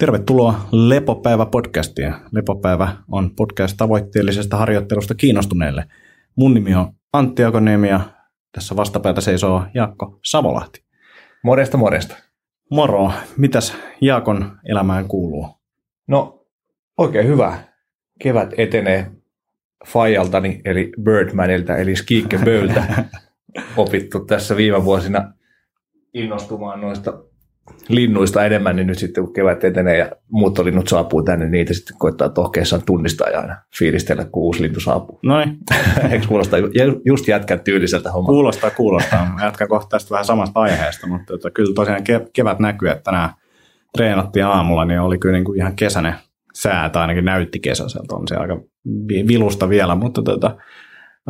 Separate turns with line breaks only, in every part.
Tervetuloa Lepopäivä-podcastiin. Lepopäivä on podcast tavoitteellisesta harjoittelusta kiinnostuneille. Mun nimi on Antti Akoniemi ja tässä vastapäätä seisoo Jaakko Savolahti.
Morjesta, morjesta.
Moro. Mitäs Jaakon elämään kuuluu?
No, oikein hyvä. Kevät etenee Fajaltani, eli Birdmanilta, eli Skiikkeböyltä opittu tässä viime vuosina innostumaan noista linnuista enemmän, niin nyt sitten kun kevät etenee ja muuttolinnut saapuu tänne, niin niitä sitten koittaa tohkeessaan tunnistaa ja aina fiilistellä, kun uusi lintu saapuu.
Noin.
Eikö kuulostaa just jätkän tyyliseltä hommalta?
Kuulostaa, kuulostaa. Jatkan kohta tästä vähän samasta aiheesta, mutta tota, kyllä tosiaan kevät näkyy, että tänään treenattiin aamulla, niin oli kyllä niin kuin ihan kesäinen sää, tai ainakin näytti kesäiseltä. On se aika vilusta vielä, mutta tota,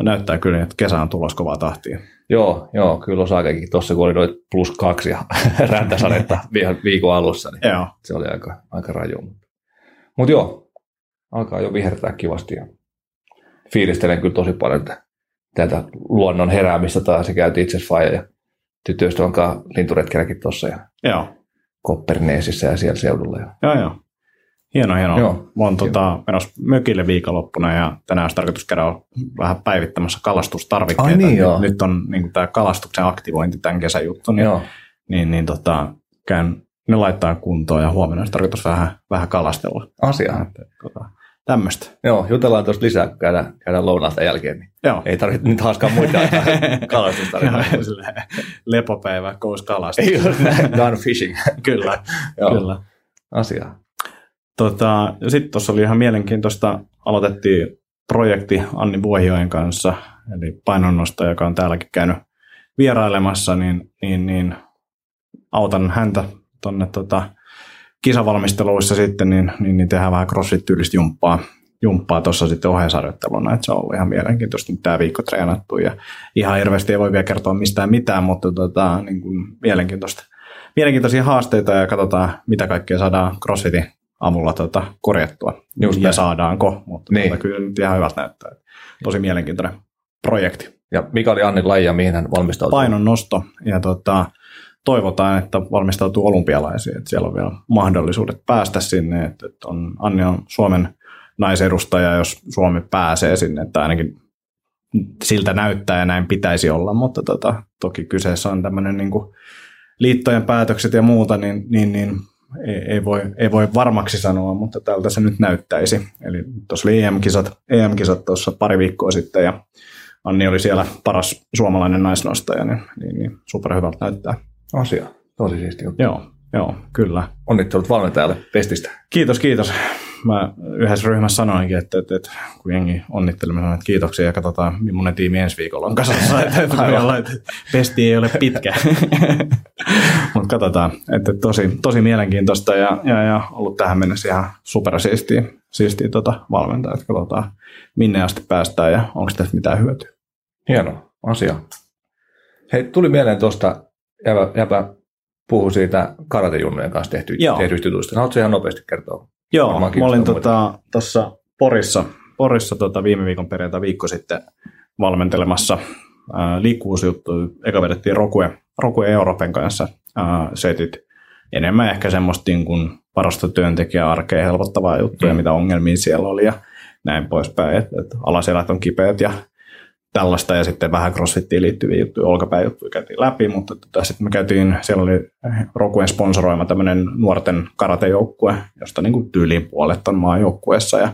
näyttää kyllä, että kesä on tulossa kovaa tahtia.
Joo, joo, kyllä osakekin tuossa, kun oli noin plus kaksi ja räntäsadetta viikon alussa, niin joo. se oli aika, aika raju. Mutta joo, alkaa jo vihertää kivasti ja fiilistelen kyllä tosi paljon tätä, luonnon heräämistä taas se käytiin itse asiassa ja tytöistä onkaan linturetkelläkin tuossa ja joo. Kopperneesissä ja siellä seudulla. Ja...
Joo, joo. Hieno, hieno. Joo. Mä oon tota, menossa mökille viikonloppuna ja tänään olisi tarkoitus käydä vähän päivittämässä kalastustarvikkeita. Ai
niin, joo.
Nyt on niin tämä kalastuksen aktivointi tämän kesän juttu, niin, joo. niin, niin tota, käyn ne laittaa kuntoon ja huomenna olisi tarkoitus vähän, vähän kalastella.
Asia.
Tota, tämmöistä.
Joo, jutellaan tuosta lisää, kun käydään, käydään lounalta jälkeen. Niin Joo. Ei tarvitse nyt haaskaa muita kalastustarinoita.
Lepopäivä, kous kalastus.
Gun fishing.
kyllä, kyllä.
Asia.
Tota, Sitten tuossa oli ihan mielenkiintoista, aloitettiin projekti Anni Vuohioen kanssa, eli painonnosta, joka on täälläkin käynyt vierailemassa, niin, niin, niin autan häntä tuonne tota, kisavalmisteluissa sitten, niin, niin, niin tehdään vähän crossfit-tyylistä jumppaa, jumppaa tuossa sitten ohjeisarjoitteluna, että se on ollut ihan mielenkiintoista tämä viikko treenattu ja ihan hirveästi ei voi vielä kertoa mistään mitään, mutta tota, niin kuin mielenkiintoista. Mielenkiintoisia haasteita ja katsotaan, mitä kaikkea saadaan CrossFitin aamulla tota, korjattua. Just ja näin. saadaanko, mutta niin. tota, kyllä nyt ihan hyvältä näyttää. Tosi mielenkiintoinen projekti.
Ja mikä oli Annin laji ja mihin hän valmistautui?
Painon nosto ja tota, toivotaan, että valmistautuu olympialaisiin, että siellä on vielä mahdollisuudet päästä sinne, että, että on, Anni on Suomen naisedustaja, jos Suomi pääsee sinne, että ainakin siltä näyttää ja näin pitäisi olla, mutta tota, toki kyseessä on tämmöinen niin liittojen päätökset ja muuta, niin, niin, niin ei, ei, voi, ei voi varmaksi sanoa, mutta tältä se nyt näyttäisi. Eli tuossa oli EM-kisat, EM-kisat tuossa pari viikkoa sitten ja Anni oli siellä paras suomalainen naisnostaja, niin, niin, niin superhyvältä näyttää.
Asia, tosi siisti
Joo, joo, kyllä.
Onnittelut valmentajalle pestistä.
Kiitos, kiitos mä yhdessä ryhmässä sanoinkin, että, että, että kun jengi onnitteli, mä sanoin, että kiitoksia ja katsotaan, millainen tiimi ensi viikolla on kasassa. että, että, että pesti ei ole pitkä. Mutta katsotaan, että tosi, tosi mielenkiintoista ja, ja, ja ollut tähän mennessä ihan supersiistiä siistiä tota valmentaa, että katsotaan minne asti päästään ja onko tästä mitään hyötyä.
Hieno asia. Hei, tuli mieleen tuosta, jäpä, jäpä puhui siitä karatejunnujen kanssa tehty, tehdyistä jutuista. Haluatko ihan nopeasti kertoa
Joo, mä olin tuossa tota, Porissa, Porissa tota, viime viikon perjantai viikko sitten valmentelemassa ää, liikkuvuusjuttu. Eka vedettiin Rokue, Rokue Euroopan kanssa ää, setit. Enemmän ehkä semmoista niin kuin varastotyöntekijän arkeen helpottavaa juttuja, mm. mitä ongelmia siellä oli ja näin poispäin. Että et alaselät on kipeät ja tällaista ja sitten vähän crossfittiin liittyviä juttuja, olkapäijuttuja käytiin läpi, mutta tota, sitten me käytiin, siellä oli Rokuen sponsoroima tämmöinen nuorten karatejoukkue, josta niin kuin tyyliin puolet on maajoukkueessa ja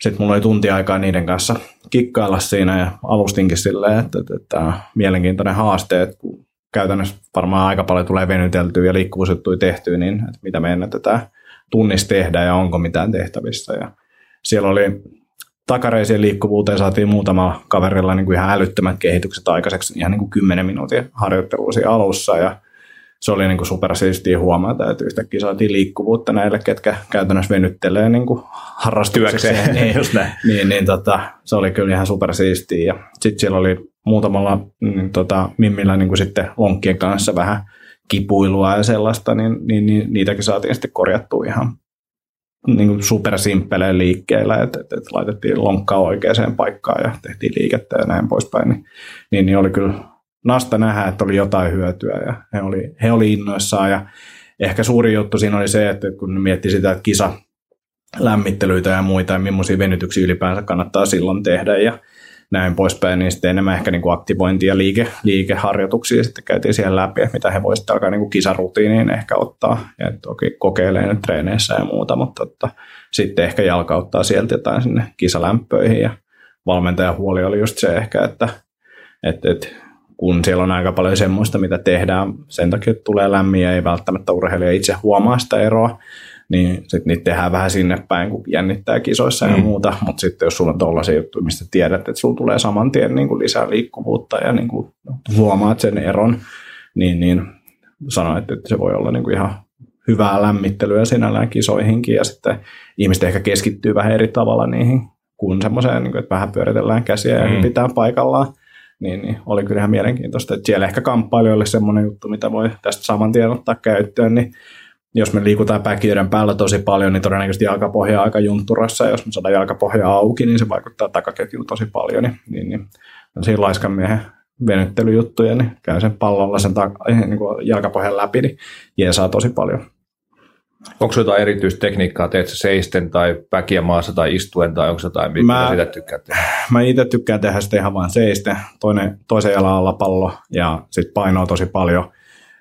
sitten mulla oli tunti aikaa niiden kanssa kikkailla siinä ja alustinkin silleen, että, että, että mielenkiintoinen haaste, että kun käytännössä varmaan aika paljon tulee venyteltyä ja liikkuvuusjuttuja tehtyä, niin että mitä me ennätetään tunnissa tehdä ja onko mitään tehtävissä. Ja siellä oli takareisien liikkuvuuteen saatiin muutama kaverilla niin kuin ihan älyttömät kehitykset aikaiseksi ihan niin kuin 10 minuutin harjoittelua alussa ja se oli niin kuin supersiistiä huomata, että yhtäkkiä saatiin liikkuvuutta näille, ketkä käytännössä venyttelee niin kuin harrastukseen.
niin, just näin.
niin, niin tota, se oli kyllä ihan supersiistiä. Ja sitten siellä oli muutamalla niin, tota, mimmillä niin kuin sitten lonkkien kanssa vähän kipuilua ja sellaista, niin, niin, niin niitäkin saatiin sitten korjattua ihan niin kuin supersimppeleillä liikkeellä, että, että, että laitettiin lonkkaa oikeaan paikkaan ja tehtiin liikettä ja näin poispäin, niin, niin, niin oli kyllä nasta nähdä, että oli jotain hyötyä ja he oli, he oli innoissaan. Ja ehkä suuri juttu siinä oli se, että kun mietti sitä, että kisa lämmittelyitä ja muita ja millaisia venytyksiä ylipäänsä kannattaa silloin tehdä ja näin poispäin, niin sitten enemmän ehkä niin kuin aktivointi- ja liike, liikeharjoituksia sitten käytiin siihen läpi, että mitä he voisivat alkaa niin kuin kisarutiiniin ehkä ottaa. Ja toki kokeilee nyt treeneissä ja muuta, mutta että sitten ehkä jalkauttaa sieltä jotain sinne kisalämpöihin. Ja valmentajan huoli oli just se ehkä, että, että, että kun siellä on aika paljon semmoista, mitä tehdään sen takia, että tulee lämmin ja ei välttämättä urheilija itse huomaa sitä eroa, niin sitten niitä tehdään vähän sinne päin, kun jännittää kisoissa mm. ja muuta, mutta sitten jos sulla on tollaisia juttuja, mistä tiedät, että sulla tulee saman tien niin kuin lisää liikkuvuutta ja niin kuin huomaat sen eron, niin, niin sanoit, että se voi olla niin kuin ihan hyvää lämmittelyä sinällään kisoihinkin ja sitten ihmiset ehkä keskittyy vähän eri tavalla niihin kuin semmoiseen, niin kuin, että vähän pyöritellään käsiä ja mm. pitää paikallaan. Niin, niin, oli kyllä ihan mielenkiintoista, että siellä ehkä kamppailijoille semmoinen juttu, mitä voi tästä saman tien ottaa käyttöön, niin jos me liikutaan päkiöiden päällä tosi paljon, niin todennäköisesti jalkapohja aika juntturassa, ja jos me saadaan jalkapohja auki, niin se vaikuttaa takaketjuun tosi paljon, niin, niin, niin. Siinä laiskan miehen venyttelyjuttuja, niin käy sen pallolla sen ta- niin kuin jalkapohjan läpi, niin jeesaa tosi paljon.
Onko jotain erityistä tekniikkaa, teet sä seisten tai päkiä maassa tai istuen tai onko jotain, mitä mä, sitä tykkää tehdä?
Mä itse tykkään tehdä sitä ihan vain seisten, toinen, toisen jalan alla pallo ja sitten painoa tosi paljon –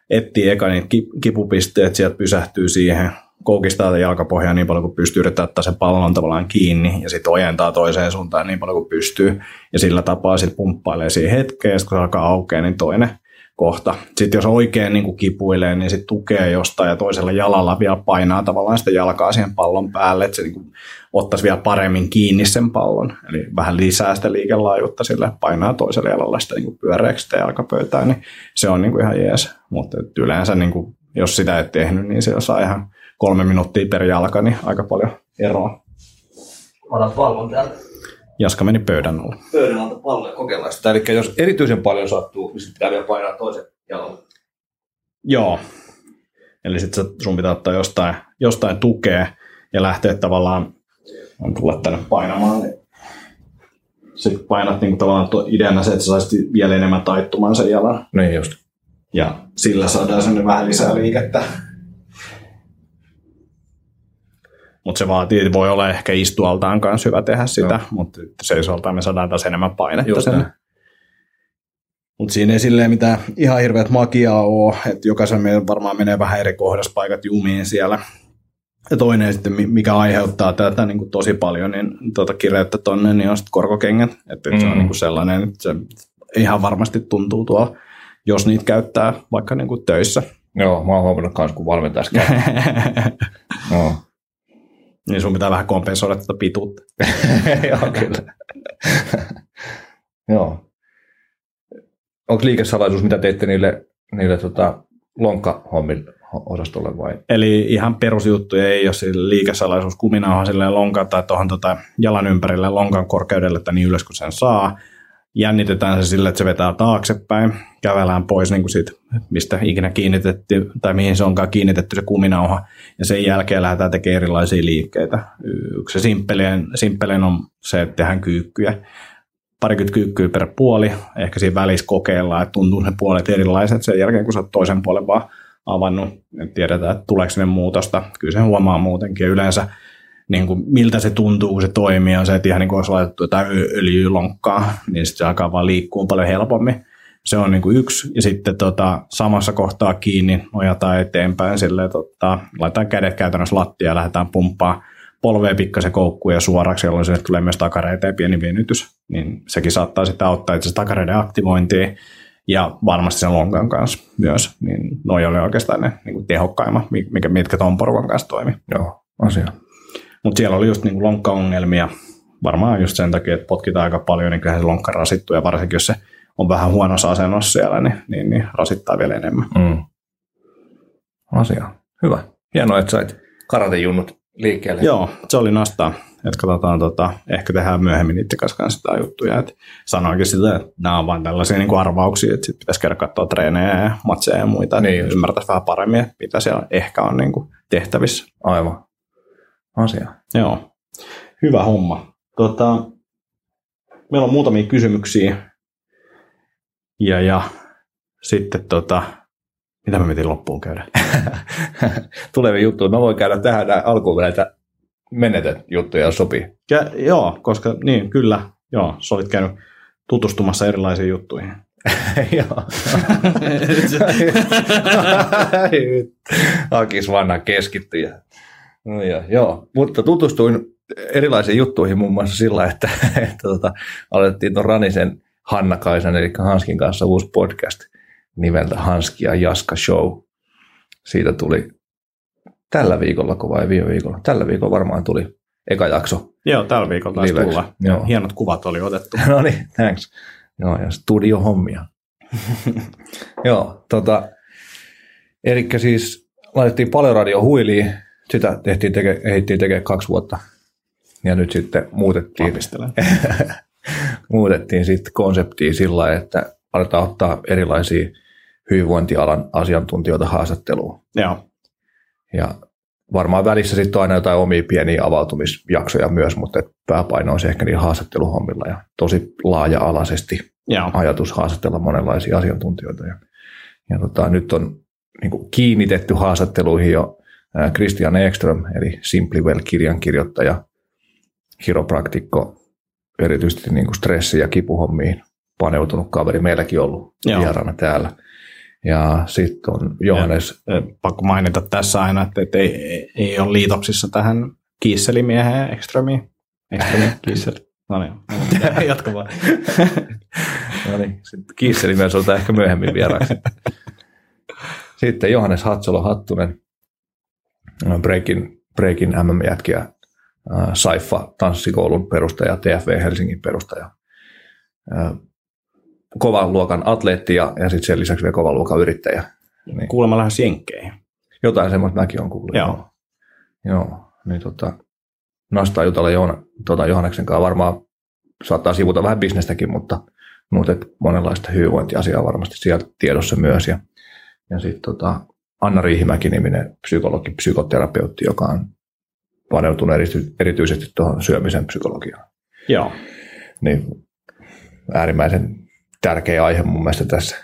etsii eka niitä kipupisteet, sieltä pysähtyy siihen, koukistaa jalkapohjaa niin paljon kuin pystyy, yrittää ottaa sen pallon tavallaan kiinni ja sitten ojentaa toiseen suuntaan niin paljon kuin pystyy. Ja sillä tapaa sitten pumppailee siihen hetkeen ja sitten kun se alkaa aukeaa, niin toinen kohta. Sitten jos oikein niin kuin kipuilee, niin sitten tukee jostain ja toisella jalalla vielä painaa tavallaan sitä jalkaa siihen pallon päälle, että se niin kuin ottaisi vielä paremmin kiinni sen pallon. Eli vähän lisää sitä liikelaajuutta sille, painaa toisella jalalla sitä niin kuin pyöreäksi sitä jalkapöytää, niin se on niin kuin ihan jees. Mutta yleensä niin kuin, jos sitä ei tehnyt, niin se saa ihan kolme minuuttia per jalka, niin aika paljon eroa.
Otat valvon täältä.
Jaska meni pöydän alla.
Pöydän alta palloja kokeillaan sitä. Eli jos erityisen paljon sattuu, niin sitten pitää vielä painaa toisen jalan.
Joo. Eli sitten sun pitää ottaa jostain, jostain tukea ja lähteä tavallaan, on tulla tänne painamaan, niin sitten painat niin tavallaan ideana se, että sä saisit vielä enemmän taittumaan sen jalan.
Niin just.
Ja sillä saadaan sinne vähän lisää liikettä. Mutta se vaatii, voi olla ehkä istualtaan kanssa hyvä tehdä sitä, mutta seisoltaan me saadaan taas enemmän painetta Just sen. Mutta siinä ei silleen mitään ihan hirveät magiaa ole, että jokaisen meidän varmaan menee vähän eri kohdassa paikat jumiin siellä. Ja toinen sitten, mikä aiheuttaa tätä niin kuin tosi paljon, niin tuota kireyttä tonne, niin on sitten korkokengät. Että mm. se on mm. niin kuin sellainen, että se ihan varmasti tuntuu tuo, jos niitä käyttää vaikka niin kuin töissä.
Joo, mä oon huomannut myös, kun valmentaisi no.
Niin sun pitää vähän kompensoida tätä pituutta.
Joo, kyllä. Joo. Onko liikesalaisuus, mitä teitte niille, niille tota, lonkkahommille osastolle vai?
Eli ihan perusjuttuja ei ole sille liikesalaisuus. Kuminauhan silleen lonkan tai tuohon tota jalan ympärille lonkan korkeudelle että niin ylös kuin sen saa jännitetään se sille, että se vetää taaksepäin, kävelään pois niin kuin siitä, mistä ikinä kiinnitetty, tai mihin se onkaan kiinnitetty se kuminauha, ja sen jälkeen lähdetään tekemään erilaisia liikkeitä. Yksi simppeleen, simppeleen on se, että tehdään kyykkyjä, parikymmentä kyykkyä per puoli, ehkä siinä välissä kokeillaan, että tuntuu ne puolet erilaiset sen jälkeen, kun sä oot toisen puolen vaan avannut, että tiedetään, että tuleeko sinne muutosta, kyllä se huomaa muutenkin, ja yleensä niin kuin, miltä se tuntuu, kun se toimii, on se, että ihan niin kuin olisi laitettu jotain öljylonkkaa, niin sitten se alkaa vaan liikkuu paljon helpommin. Se on niin kuin yksi, ja sitten tota, samassa kohtaa kiinni nojataan eteenpäin, silleen, tota, laitetaan kädet käytännössä lattia ja lähdetään pumppaa polvea pikkasen koukkuun ja suoraksi, jolloin se tulee myös takareiteen pieni venytys, niin sekin saattaa sitten auttaa itse takareiden aktivointiin, ja varmasti sen lonkan kanssa myös, niin noi oli oikeastaan ne niin kuin tehokkaimmat, mitkä, mitkä tuon porukan kanssa toimi.
Joo, asia.
Mutta siellä oli just niin lonkkaongelmia, varmaan just sen takia, että potkitaan aika paljon, niin kyllähän se lonkka rasittuu, ja varsinkin jos se on vähän huonossa asennossa siellä, niin, niin, niin rasittaa vielä enemmän. Mm.
Asia. Hyvä. Hienoa, että sait karatejunnut liikkeelle.
Joo, se oli nastaa. Että katsotaan, tota, ehkä tehdään myöhemmin itse kanssa sitä juttuja. Että sanoinkin sitä, että nämä on vain tällaisia niin kuin arvauksia, että sitten pitäisi käydä katsoa treenejä ja matseja ja muita, niin että ymmärtäisi vähän paremmin, että mitä siellä ehkä on niin kuin tehtävissä.
Aivan asia.
Joo, hyvä homma. Tota, meillä on muutamia kysymyksiä. Ja, ja sitten tota, Mitä me mietin loppuun käydä?
Tulevia juttuja. Mä voin käydä tähän alkuun näitä menetet juttuja, jos sopii.
Ja, joo, koska niin, kyllä. Joo, sä olit käynyt tutustumassa erilaisiin juttuihin.
Joo. Akis vanha keskittyjä. No ja, joo, mutta tutustuin erilaisiin juttuihin muun muassa sillä, että, että tota, aloitettiin tuon Ranisen Hanna Kaisan, eli Hanskin kanssa uusi podcast nimeltä Hanski ja Jaska Show. Siitä tuli tällä viikolla vai viime viikolla? Tällä viikolla varmaan tuli eka jakso.
Joo, tällä viikolla taisi tulla. Joo. Hienot kuvat oli otettu.
no niin, thanks. Joo, ja studiohommia. Joo, tota, eli siis laitettiin paljon radio huiliin, sitä tehtiin teke, ehdittiin tekemään kaksi vuotta. Ja nyt sitten muutettiin, muutettiin sitten konseptia sillä että aletaan ottaa erilaisia hyvinvointialan asiantuntijoita haastatteluun.
Joo.
Ja varmaan välissä sitten on aina jotain omia pieniä avautumisjaksoja myös, mutta pääpaino on se ehkä niin haastatteluhommilla ja tosi laaja-alaisesti Joo. ajatus haastatella monenlaisia asiantuntijoita. Ja, ja tota, nyt on niin kuin kiinnitetty haastatteluihin jo Christian Ekström, eli Simply Well-kirjan kirjoittaja, kiropraktikko, erityisesti niin kuin stressi- ja kipuhommiin paneutunut kaveri, meilläkin ollut Joo. vieraana täällä. Ja sitten on Johannes.
Ja, pakko mainita tässä aina, että, että ei, ei ole liitoksissa tähän kiisselimieheen Ekströmiin. Ekströmi, kiisseli. No niin, jatka vaan.
no niin, sitten kiisselimies otetaan ehkä myöhemmin vieraaksi. Sitten Johannes Hatsolo Hattunen, Breakin, Breakin MM-jätkiä, Saifa tanssikoulun perustaja, TFV Helsingin perustaja, kovan luokan atleetti ja, ja sitten sen lisäksi vielä kovan luokan yrittäjä.
Niin. Kuulemma lähes jenkkeihin.
Jotain semmoista mäkin olen kuullut.
Joo.
Joo, niin tota, nastaa jutella Johan, tota Johanneksen kanssa varmaan saattaa sivuta vähän bisnestäkin, mutta, mutta monenlaista hyvinvointiasiaa varmasti sieltä tiedossa myös. Ja, ja sitten tota, Anna Riihimäki-niminen psykologi, psykoterapeutti, joka on paneutunut erity, erityisesti tuohon syömisen psykologiaan.
Joo.
Niin äärimmäisen tärkeä aihe mun mielestä tässä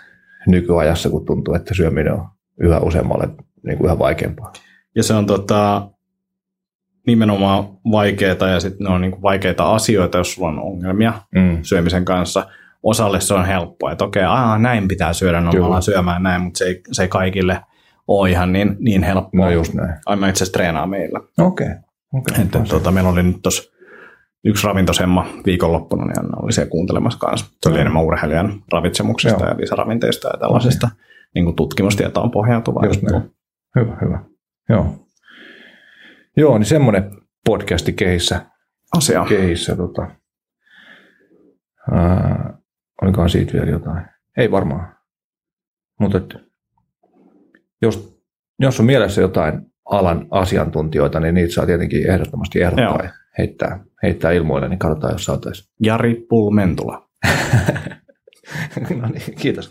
nykyajassa, kun tuntuu, että syöminen on yhä useammalle niin kuin yhä vaikeampaa.
Ja se on tota, nimenomaan vaikeita ja sitten ne on niin kuin vaikeita asioita, jos sulla on ongelmia mm. syömisen kanssa. Osalle se on helppoa, että okei, aa, näin pitää syödä, no syömään näin, mutta se ei, se ei kaikille ole ihan niin, niin helppoa.
No just näin.
Aina itse asiassa treenaa meillä.
Okei. Okay. Okay.
Että, tuota, meillä oli nyt tuossa yksi ravintosemma viikonloppuna, niin Anna oli siellä kuuntelemassa kanssa. Se oli enemmän urheilijan ravitsemuksesta Joo. ja lisäravinteista ja tällaisesta okay. niin kuin tutkimustietoon pohjautuvaa.
Just näin. Hyvä, hyvä. Joo. Joo, niin semmoinen podcasti kehissä.
Asia.
Kehissä, tota. Ää, olikohan siitä vielä jotain? Ei varmaan. Mutta jos, jos on mielessä jotain alan asiantuntijoita, niin niitä saa tietenkin ehdottomasti ehdottaa ja heittää, heittää ilmoille, niin katsotaan, jos saataisiin.
Jari Pulmentula.
no niin, kiitos.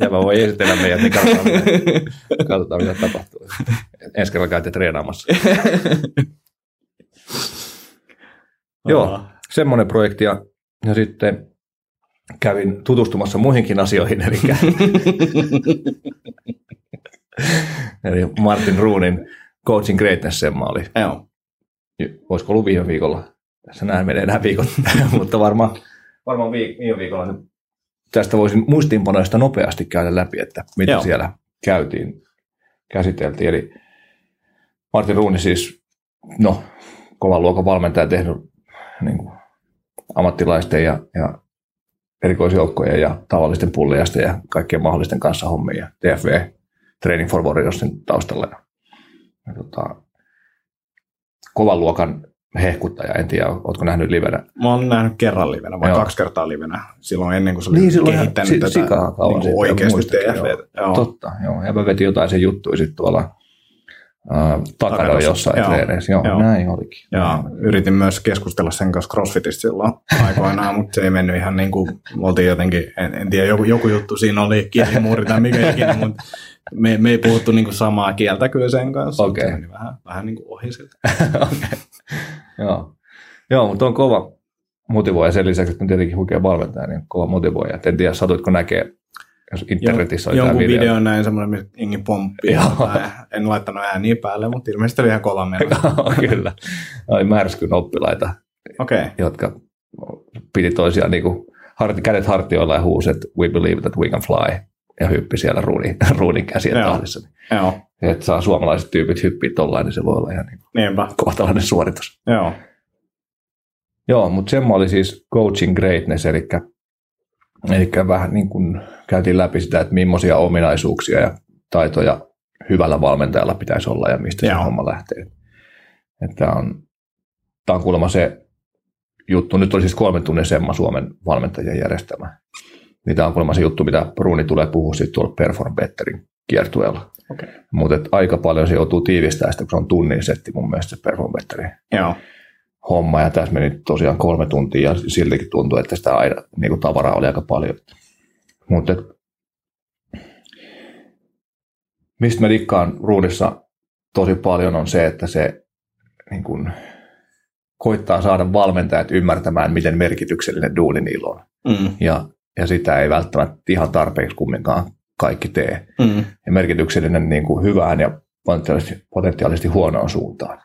ja mä voin esitellä meidät, niin katsotaan, mitä, katsotaan, mitä tapahtuu. Ensi kerralla käytte treenaamassa. Joo, semmoinen projekti. Ja, ja sitten kävin tutustumassa muihinkin asioihin, eli, eli Martin Ruunin Coaching Greatness semma oli.
Joo.
Olisiko ollut viime viikolla? Tässä näin menee nämä viikot, mutta varmaan, varmaan viime viikolla tästä voisin muistiinpanoista nopeasti käydä läpi, että mitä Joo. siellä käytiin, käsiteltiin. Eli Martin Ruuni siis, no, kovan luokan valmentaja tehnyt niin kuin, ammattilaisten ja, ja erikoisjoukkojen ja tavallisten pulliaisten ja kaikkien mahdollisten kanssa hommia. TFV, Training for Warriorsin taustalla. Ja, ja tota, kovan luokan hehkuttaja, en tiedä, oletko nähnyt livenä?
Mä oon nähnyt kerran livenä, vai Joo. kaksi kertaa livenä, silloin ennen kuin se oli niin, kehittänyt si- tätä niin oikeasti TFV.
Joo. Totta, joo. Ja mä vetin jotain sen juttuja sitten tuolla takana jossain joo, treeneissä. Joo, joo, näin olikin.
Ja yritin myös keskustella sen kanssa CrossFitista silloin aikoinaan, mutta se ei mennyt ihan niin kuin, oltiin jotenkin, en, en tiedä, joku, joku juttu siinä oli, kielimuuri tai mikä ikinä, mutta me, me ei puhuttu niin kuin samaa kieltä kyllä sen kanssa.
Okay.
Se vähän, vähän niin kuin ohi siltä.
okay. Joo. Joo, mutta on kova motivoija sen lisäksi, että on tietenkin huikea valmentaja, niin kova motivoija. Et en tiedä, satuitko näkee internetissä oli
Jonkun video. video näin semmoinen, missä jengi pomppii. en laittanut ääniä päälle, mutta ilmeisesti oli ihan kova
Kyllä. Oli märskyn oppilaita, okay. jotka piti toisiaan niin kuin, kädet hartioilla ja huusi, että we believe that we can fly. Ja hyppi siellä ruudin, ruudin käsien tahdissa. Joo. Että saa suomalaiset tyypit hyppiä tollain, niin se voi olla ihan niin Niinpä. kohtalainen suoritus.
Joo.
Joo, mutta semmo oli siis coaching greatness, eli, eli vähän niin kuin käytiin läpi sitä, että millaisia ominaisuuksia ja taitoja hyvällä valmentajalla pitäisi olla ja mistä Joo. se homma lähtee. Että on, tämä on kuulemma se juttu, nyt oli siis kolmen tunnin semma Suomen valmentajien järjestämä. Niin tämä on kuulemma se juttu, mitä Bruni tulee puhua sitten tuolla Perform Betterin kiertueella. Okay. Mutta aika paljon se joutuu tiivistämään sitä, kun se on tunnin setti mun mielestä se Perform Betterin.
Joo
homma ja tässä meni tosiaan kolme tuntia ja siltikin tuntui, että sitä aina, niin kuin tavaraa oli aika paljon. Mutta mistä mä dikkaan ruudissa tosi paljon on se, että se niin kuin, koittaa saada valmentajat ymmärtämään, miten merkityksellinen duuni niillä on. Mm. Ja, ja sitä ei välttämättä ihan tarpeeksi kumminkaan kaikki tee. Mm. Ja merkityksellinen niin kuin hyvään ja potentiaalisesti, potentiaalisesti huonoon suuntaan.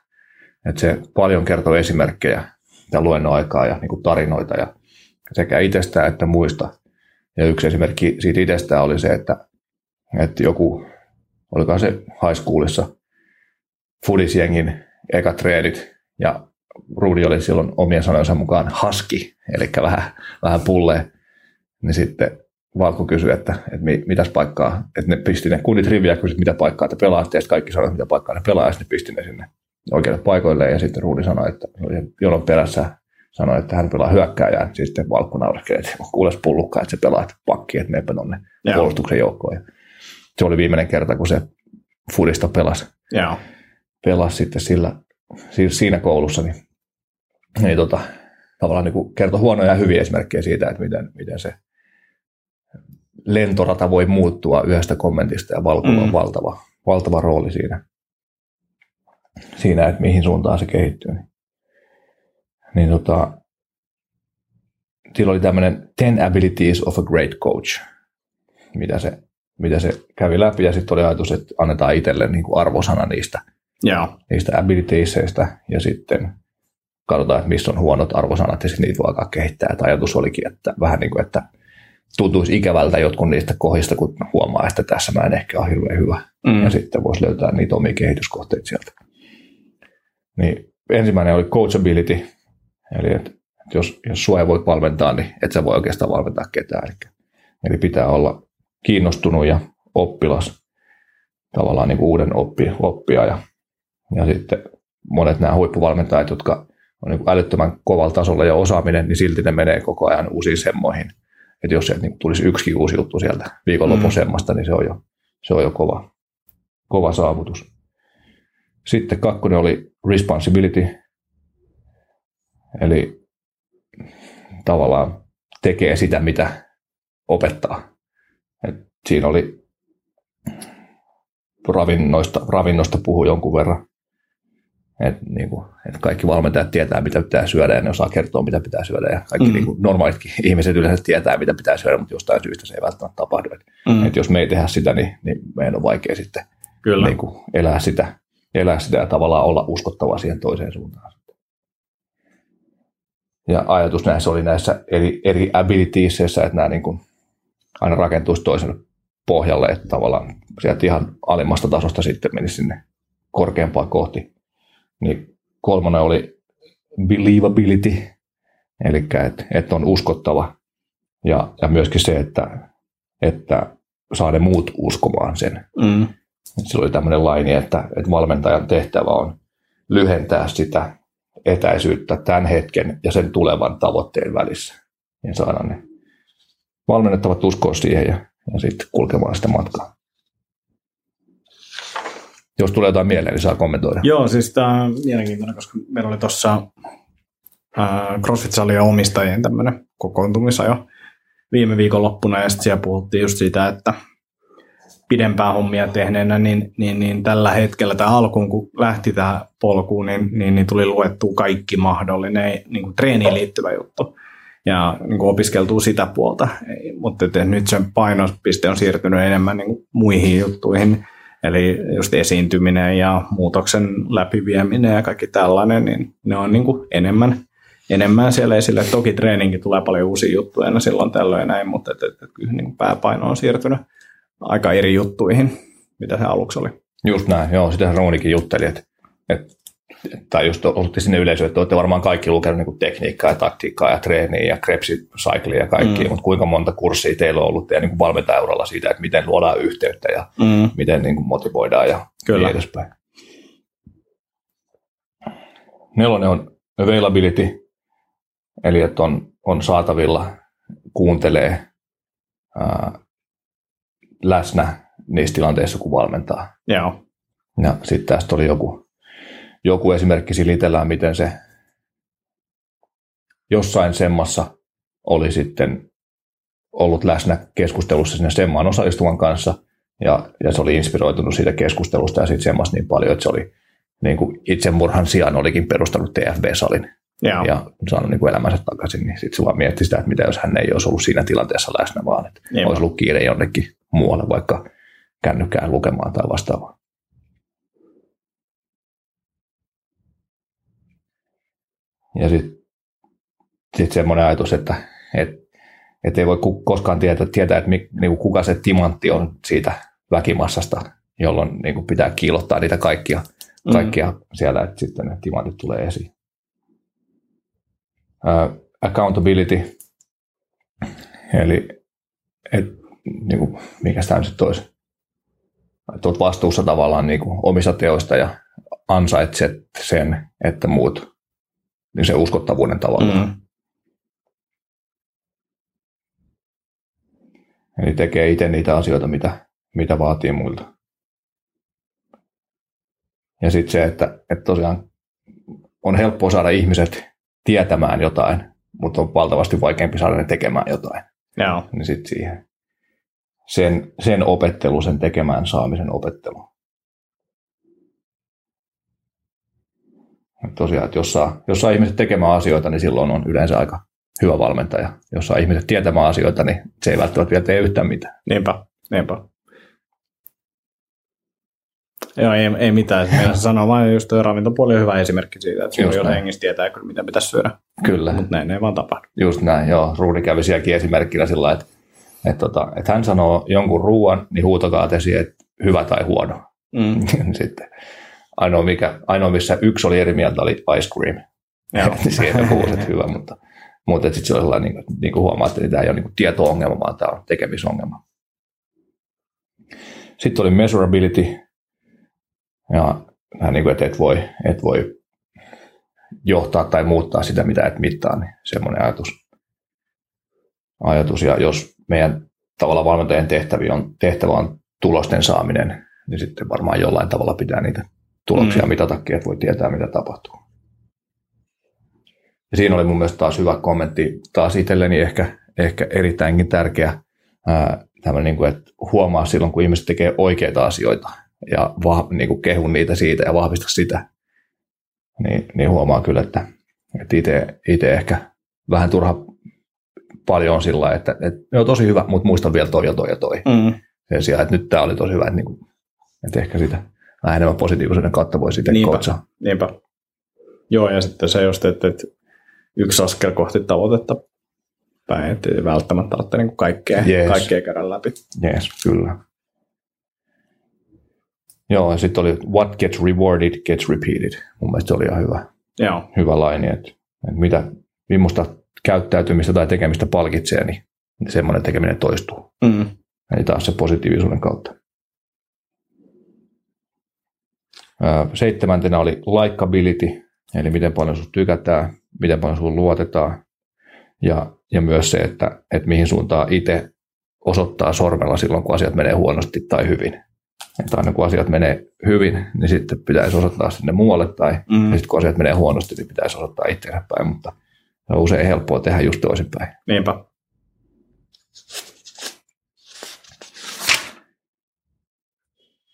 Et se paljon kertoo esimerkkejä ja luennon aikaa ja niin kuin tarinoita ja sekä itsestä että muista. Ja yksi esimerkki siitä itsestä oli se, että, että joku, olikohan se high schoolissa, fudisjengin eka treenit ja Rudi oli silloin omien sanojensa mukaan haski, eli vähän, vähän pulle, niin sitten Valkku kysyi, että, että mitäs paikkaa, että ne pisti ne kunnit riviä kysyi, mitä paikkaa te pelaatte, ja kaikki sanoivat, mitä paikkaa ne pelaa, ja sitten ne pisti ne sinne oikealle paikoille ja sitten Ruudi sanoi, että jolloin perässä sanoi, että hän pelaa hyökkääjää, siis sitten Valkku nauraskeli, että kuules pullukka, että se pelaat pakki, että meepä tuonne puolustuksen joukkoon. Ja se oli viimeinen kerta, kun se Fudista pelasi.
Joo.
Pelasi sitten sillä, siinä koulussa, niin, niin tota, tavallaan niin kertoi huonoja ja hyviä esimerkkejä siitä, että miten, miten se lentorata voi muuttua yhdestä kommentista ja Valkulla mm. on valtava, valtava rooli siinä siinä, että mihin suuntaan se kehittyy. Niin, niin tota, sillä oli tämmöinen 10 abilities of a great coach, mitä se, mitä se kävi läpi, ja sitten oli ajatus, että annetaan itselle niin kuin arvosana niistä,
yeah.
niistä abilitiesseistä, ja sitten katsotaan, että missä on huonot arvosanat, ja sitten niitä voi alkaa kehittää. Että ajatus olikin, että vähän niin kuin, että tuntuisi ikävältä jotkut niistä kohdista, kun huomaa, että tässä mä en ehkä ole hirveän hyvä. Mm. Ja sitten voisi löytää niitä omia kehityskohteita sieltä. Niin ensimmäinen oli coachability, eli että jos, jos sua ei voi valmentaa, niin et sä voi oikeastaan valmentaa ketään. Eli, eli pitää olla kiinnostunut ja oppilas, tavallaan niin kuin uuden oppi, oppia. Ja, ja sitten monet nämä huippuvalmentajat, jotka on niin älyttömän kovalla tasolla ja osaaminen, niin silti ne menee koko ajan uusiin semmoihin. Että jos sieltä niin tulisi yksi uusi juttu sieltä viikonlopun mm. semmasta, niin se on jo, se on jo kova, kova saavutus. Sitten kakkonen oli responsibility, eli tavallaan tekee sitä, mitä opettaa. Et siinä oli ravinnoista, ravinnosta puhu jonkun verran. Et niin kuin, et kaikki valmentajat tietää, mitä pitää syödä ja ne osaa kertoa, mitä pitää syödä. Ja kaikki mm. niin kuin, normaalitkin ihmiset yleensä tietää, mitä pitää syödä, mutta jostain syystä se ei välttämättä tapahdu. Et, mm. et jos me ei tehdä sitä, niin, niin meidän on vaikea sitten Kyllä. Niin kuin, elää sitä elää sitä ja tavallaan olla uskottava siihen toiseen suuntaan. Ja ajatus näissä oli näissä eri, eri abilitieseissä, että nämä niin kuin aina rakentuisi toisen pohjalle, että tavallaan sieltä ihan alimmasta tasosta sitten menisi sinne korkeampaa kohti. Niin kolmonen oli believability, eli että, että on uskottava. Ja, ja myöskin se, että, että saa ne muut uskomaan sen. Mm. Sillä oli tämmöinen laini, että, että valmentajan tehtävä on lyhentää sitä etäisyyttä tämän hetken ja sen tulevan tavoitteen välissä. Ja saada ne valmennettavat uskoa siihen ja, ja sitten kulkemaan sitä matkaa. Jos tulee jotain mieleen, niin saa kommentoida.
Joo, siis tämä on mielenkiintoinen, koska meillä oli tuossa CrossFit-salien omistajien tämmöinen kokoontumisajo viime viikon loppuna, ja sitten siellä puhuttiin just siitä, että pidempää hommia tehneenä, niin, niin, niin tällä hetkellä tai alkuun, kun lähti tämä polkuun, niin, niin, niin tuli luettua kaikki mahdollinen niin kuin treeniin liittyvä juttu. ja niin kuin opiskeltuu sitä puolta. Mutta että nyt sen painopiste on siirtynyt enemmän niin kuin muihin juttuihin, eli just esiintyminen ja muutoksen läpivieminen ja kaikki tällainen, niin ne on niin kuin enemmän, enemmän siellä esille. Toki treeningi tulee paljon uusia juttuja aina silloin tällöin näin, mutta että, että, kyllä niin pääpaino on siirtynyt aika eri juttuihin, mitä se aluksi oli.
Just näin, joo, sitä Roonikin jutteli, että, että tai just olette sinne yleisöön, että olette varmaan kaikki lukenut niin tekniikkaa ja taktiikkaa ja treeniä ja krepsicyclia ja kaikki, mm. mutta kuinka monta kurssia teillä on ollut teidän niin valmentajauralla siitä, että miten luodaan yhteyttä ja mm. miten niin kuin motivoidaan ja Kyllä. niin edespäin. Nelonen on availability, eli että on, on saatavilla, kuuntelee, ää, läsnä niissä tilanteissa, kun valmentaa.
Joo.
Ja sitten tästä oli joku joku esimerkki silitellään, miten se jossain semmassa oli sitten ollut läsnä keskustelussa sinne semmaan osallistuvan kanssa, ja, ja se oli inspiroitunut siitä keskustelusta ja sitten semmassa niin paljon, että se oli niin kuin itsemurhan sijaan olikin perustanut TFB-salin Joo. ja saanut niin kuin elämänsä takaisin, niin sitten se vaan mietti sitä, että mitä jos hän ei olisi ollut siinä tilanteessa läsnä, vaan että Joo. olisi ollut kiire jonnekin muualle, vaikka kännykkään lukemaan tai vastaavaan. Ja sitten sit semmoinen ajatus, että et, et ei voi koskaan tietää, tietää että mik, niinku kuka se timantti on siitä väkimassasta, jolloin niinku pitää kiilottaa niitä kaikkia, mm. kaikkia mm. siellä, että sitten ne timantit tulee esiin. Uh, accountability, eli et, niinku, mikä sitä nyt toisi, että olet vastuussa tavallaan niinku omista teoista ja ansaitset sen, että muut niin se uskottavuuden tavallaan. Mm. Eli tekee itse niitä asioita, mitä, mitä vaatii muilta. Ja sitten se, että, että tosiaan on helppo saada ihmiset tietämään jotain, mutta on valtavasti vaikeampi saada ne tekemään jotain.
Joo.
Niin sitten siihen sen, sen opettelu, sen tekemään saamisen opettelu. Tosiaan, että jos saa, jos saa ihmiset tekemään asioita, niin silloin on yleensä aika hyvä valmentaja. Jos saa ihmiset tietämään asioita, niin se ei välttämättä vielä tee yhtään mitään.
Niinpä, niinpä. Joo, ei, ei mitään. Meillä se sanoo vain just tuo ravintopuoli on hyvä esimerkki siitä, että suuri osa hengistä tietää kyllä, mitä pitäisi syödä.
Kyllä.
Mutta näin ei vaan tapahdu.
Just näin, joo. Ruudi kävi sielläkin esimerkkinä sillä että, että, tota, että hän sanoo jonkun ruoan, niin huutakaa tesi, että hyvä tai huono. Mm. Sitten Ainoa, mikä, ainoa, missä yksi oli eri mieltä, oli ice cream. Siihen huusi, että hyvä, mutta, mutta sitten se oli sellainen, niin kuin, niin kuin huomaa, että tämä ei ole niin tieto-ongelma, vaan tämä on tekemisongelma. Sitten oli measurability, ja vähän niin kuin, että et voi, et voi johtaa tai muuttaa sitä, mitä et mittaa, niin semmoinen ajatus. ajatus. Ja jos meidän tavalla valmentajien tehtävä on, tehtävä on tulosten saaminen, niin sitten varmaan jollain tavalla pitää niitä tuloksia mm. mitatakin, että voi tietää, mitä tapahtuu. Ja siinä oli mun mielestä taas hyvä kommentti, taas itselleni ehkä, ehkä erittäinkin tärkeä, ää, niin kuin, että huomaa silloin, kun ihmiset tekee oikeita asioita ja vah, niin kuin kehun niitä siitä ja vahvista sitä, niin, niin huomaa kyllä, että, että itse ehkä vähän turha paljon on sillä että, että ne on tosi hyvä, mutta muistan vielä toi ja toi ja toi. Mm. Sen sijaan, että nyt tämä oli tosi hyvä, että, niin kuin, että ehkä sitä vähän enemmän positiivisuuden kautta voi sitten niinpä, kootsaa.
Niinpä. Joo, ja sitten se just, että, että yksi askel kohti tavoitetta päin, että ei välttämättä tarvitse niin kaikkea, yes. kaikkea käydä läpi.
Yes, kyllä. Joo, ja sitten oli what gets rewarded gets repeated. Mun mielestä se oli ihan hyvä,
Joo.
hyvä laini, että, että mitä, millaista käyttäytymistä tai tekemistä palkitsee, niin semmoinen tekeminen toistuu. Mm. Eli taas se positiivisuuden kautta. Seitsemäntenä oli likability, eli miten paljon sinusta tykätään, miten paljon sinulla luotetaan. Ja, ja myös se, että, että mihin suuntaan itse osoittaa sormella silloin, kun asiat menee huonosti tai hyvin. Että aina kun asiat menee hyvin, niin sitten pitäisi osoittaa sinne muualle, tai mm. sitten kun asiat menee huonosti, niin pitäisi osoittaa itseään päin, mutta se on usein helppoa tehdä just toisinpäin.
Niinpä.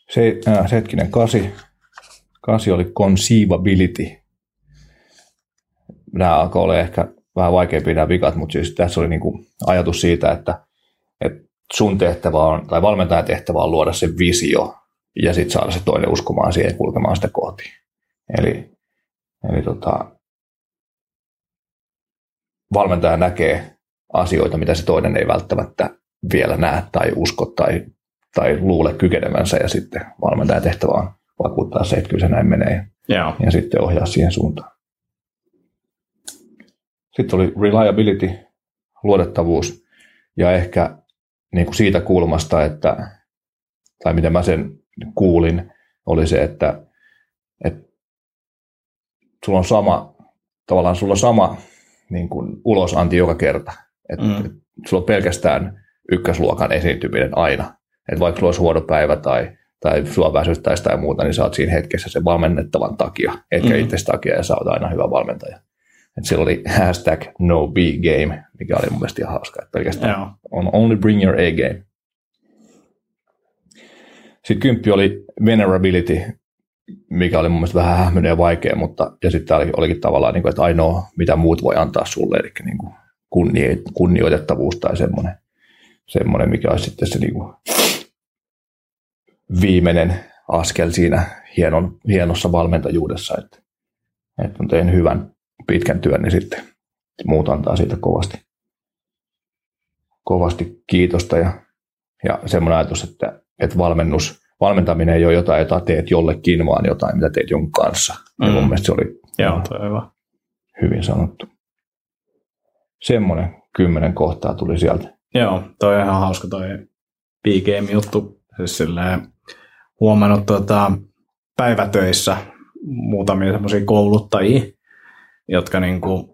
Se, äh, hetkinen, kasi, Kasi oli conceivability. Nämä alkoi olla ehkä vähän vaikeampia nämä vikat, mutta siis tässä oli niin kuin ajatus siitä, että, että sun tehtävä on, tai valmentajan tehtävä on luoda se visio ja sitten saada se toinen uskomaan siihen kulkemaan sitä kohti. Eli, eli tota, valmentaja näkee asioita, mitä se toinen ei välttämättä vielä näe tai usko tai, tai luule kykenevänsä ja sitten valmentajan tehtävä on vakuuttaa se, että kyllä se näin menee
yeah.
ja sitten ohjaa siihen suuntaan. Sitten oli reliability, luotettavuus ja ehkä niin kuin siitä kulmasta, että, tai miten mä sen kuulin, oli se, että, että sulla on sama, tavallaan sulla on sama niin kuin ulosanti joka kerta. Että mm. et sulla on pelkästään ykkösluokan esiintyminen aina. Että vaikka sulla olisi huono päivä tai, tai sua väsyttäisi tai muuta, niin sä oot siinä hetkessä se valmennettavan takia, etkä mm. itse takia, ja sä oot aina hyvä valmentaja. Et sillä oli hashtag no B game, mikä oli mun mielestä ihan hauska. Että pelkästään yeah. on only bring your A game. Sitten kymppi oli venerability, mikä oli mun mielestä vähän hämmennyt ja vaikea, mutta ja sitten oli, olikin tavallaan, niin kuin, että ainoa, mitä muut voi antaa sulle, eli niin kuin kunnioitettavuus tai semmoinen, semmoinen mikä olisi sitten se niin kuin viimeinen askel siinä hienon, hienossa valmentajuudessa, että, että on tein hyvän pitkän työn, niin sitten muut antaa siitä kovasti, kovasti kiitosta ja, ja semmoinen ajatus, että, että valmennus, valmentaminen ei ole jotain, jota teet jollekin, vaan jotain, mitä teet jonkun kanssa. Mm. Ja mun mm. mielestä se oli
Joo, hyvä.
hyvin sanottu. Semmoinen kymmenen kohtaa tuli sieltä.
Joo, toi on ihan hauska toi B-game-juttu. Siis silleen, huomannut tuota, päivätöissä muutamia semmoisia kouluttajia, jotka niin kuin,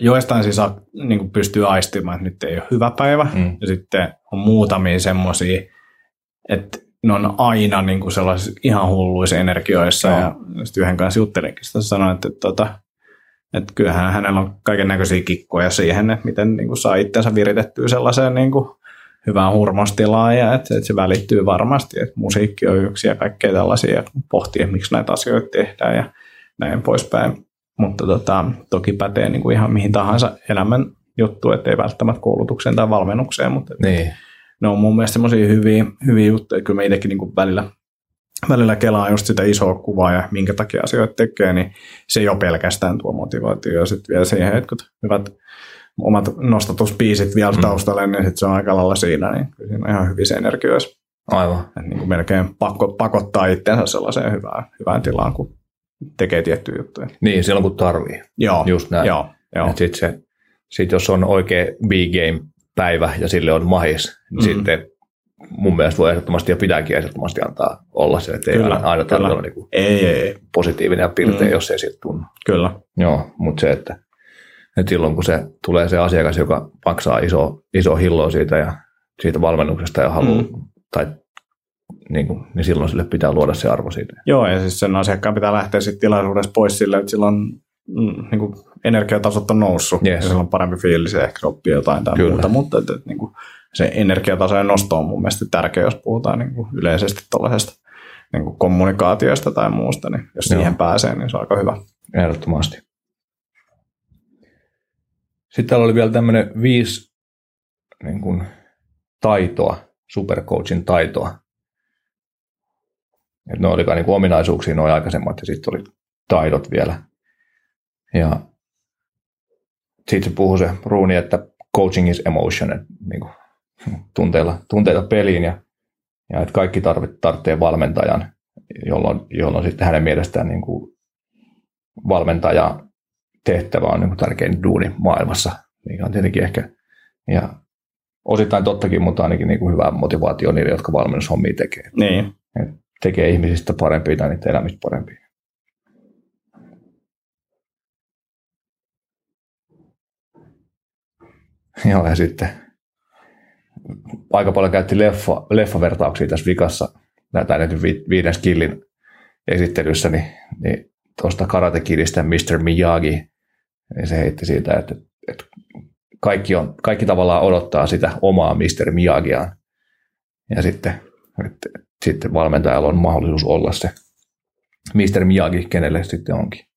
joistain siis niin kuin pystyy aistimaan, että nyt ei ole hyvä päivä. Mm. Ja sitten on muutamia semmoisia, että ne on aina niin kuin sellaisissa ihan hulluissa energioissa. Ja sitten yhden kanssa juttelinkin sitä sanoin, että, että, että, kyllähän hänellä on kaiken näköisiä kikkoja siihen, että miten niin kuin saa itsensä viritettyä sellaiseen niin kuin hyvään hurmostilaan ja että, että se välittyy varmasti, että musiikki on yksi ja kaikkea tällaisia pohtii, että miksi näitä asioita tehdään ja näin poispäin. Mutta tota, toki pätee niin kuin ihan mihin tahansa elämän juttu, ettei välttämättä koulutukseen tai valmennukseen, mutta
niin.
ne on mun mielestä semmoisia hyviä, hyviä juttuja. Kyllä mä itsekin niin kuin välillä, välillä kelaan just sitä isoa kuvaa ja minkä takia asioita tekee, niin se jo pelkästään tuo motivaatio ja sitten vielä siihen jotkut hyvät omat nostatuspiisit vielä mm. taustalle, niin sitten se on aika lailla siinä, niin kyllä siinä on ihan hyvissä energioissa.
Aivan.
Et niin kuin melkein pakko, pakottaa itsensä sellaiseen hyvään, hyvään tilaan, kun tekee tiettyjä juttuja.
Niin, silloin kun tarvii.
Joo.
Just näin.
Joo, joo.
Sitten se, sit jos on oikea B-game-päivä ja sille on mahis, niin mm-hmm. sitten mun mielestä voi ehdottomasti ja pitääkin ehdottomasti antaa olla se, että ei kyllä, aina, aina tarvitse olla niin
ei, ei,
positiivinen ja pirteä, mm. jos ei siitä tunnu.
Kyllä.
Joo, mutta se, että, että silloin kun se tulee se asiakas, joka maksaa iso, iso hilloa siitä ja siitä valmennuksesta ja haluaa, mm. tai niin, kuin, niin silloin sille pitää luoda se arvo siitä.
Joo, ja siis sen asiakkaan pitää lähteä sitten tilaisuudessa pois sille, että silloin mm, niin kuin energiatasot on noussut, yes. ja silloin on parempi fiilis ja ehkä oppii jotain tai Kyllä. muuta, mutta että, että, niin kuin, se energiatasojen nosto on mun mielestä tärkeä, jos puhutaan niin kuin yleisesti tuollaisesta niin kuin kommunikaatiosta tai muusta, niin jos Joo. siihen pääsee, niin se on aika hyvä.
Ehdottomasti. Sitten täällä oli vielä tämmöinen viisi niin kuin, taitoa, supercoachin taitoa, et ne olikaan niin ominaisuuksia noin aikaisemmat ja sitten oli taidot vielä. Ja sitten se puhui se ruuni, että coaching is emotion, että niin kuin, tunteilla, tunteita peliin ja, ja että kaikki tarvit, tarvitsee valmentajan, jolloin, jolloin sitten hänen mielestään niin kuin valmentaja tehtävä on niin kuin tärkein duuni maailmassa, mikä on tietenkin ehkä ja osittain tottakin, mutta ainakin niin kuin hyvä motivaatio niille, jotka valmennushommia tekee.
Niin.
Et tekee ihmisistä parempia tai niitä elämistä parempia. Joo, ja sitten aika paljon käytti leffa, leffavertauksia tässä vikassa, näitä nyt viiden skillin esittelyssä, niin, niin tuosta Karate Mr. Miyagi, niin se heitti siitä, että, että kaikki, on, kaikki tavallaan odottaa sitä omaa Mr. Miyagiaan. Ja sitten että sitten valmentajalla on mahdollisuus olla se Mr. Miyagi, kenelle sitten onkin.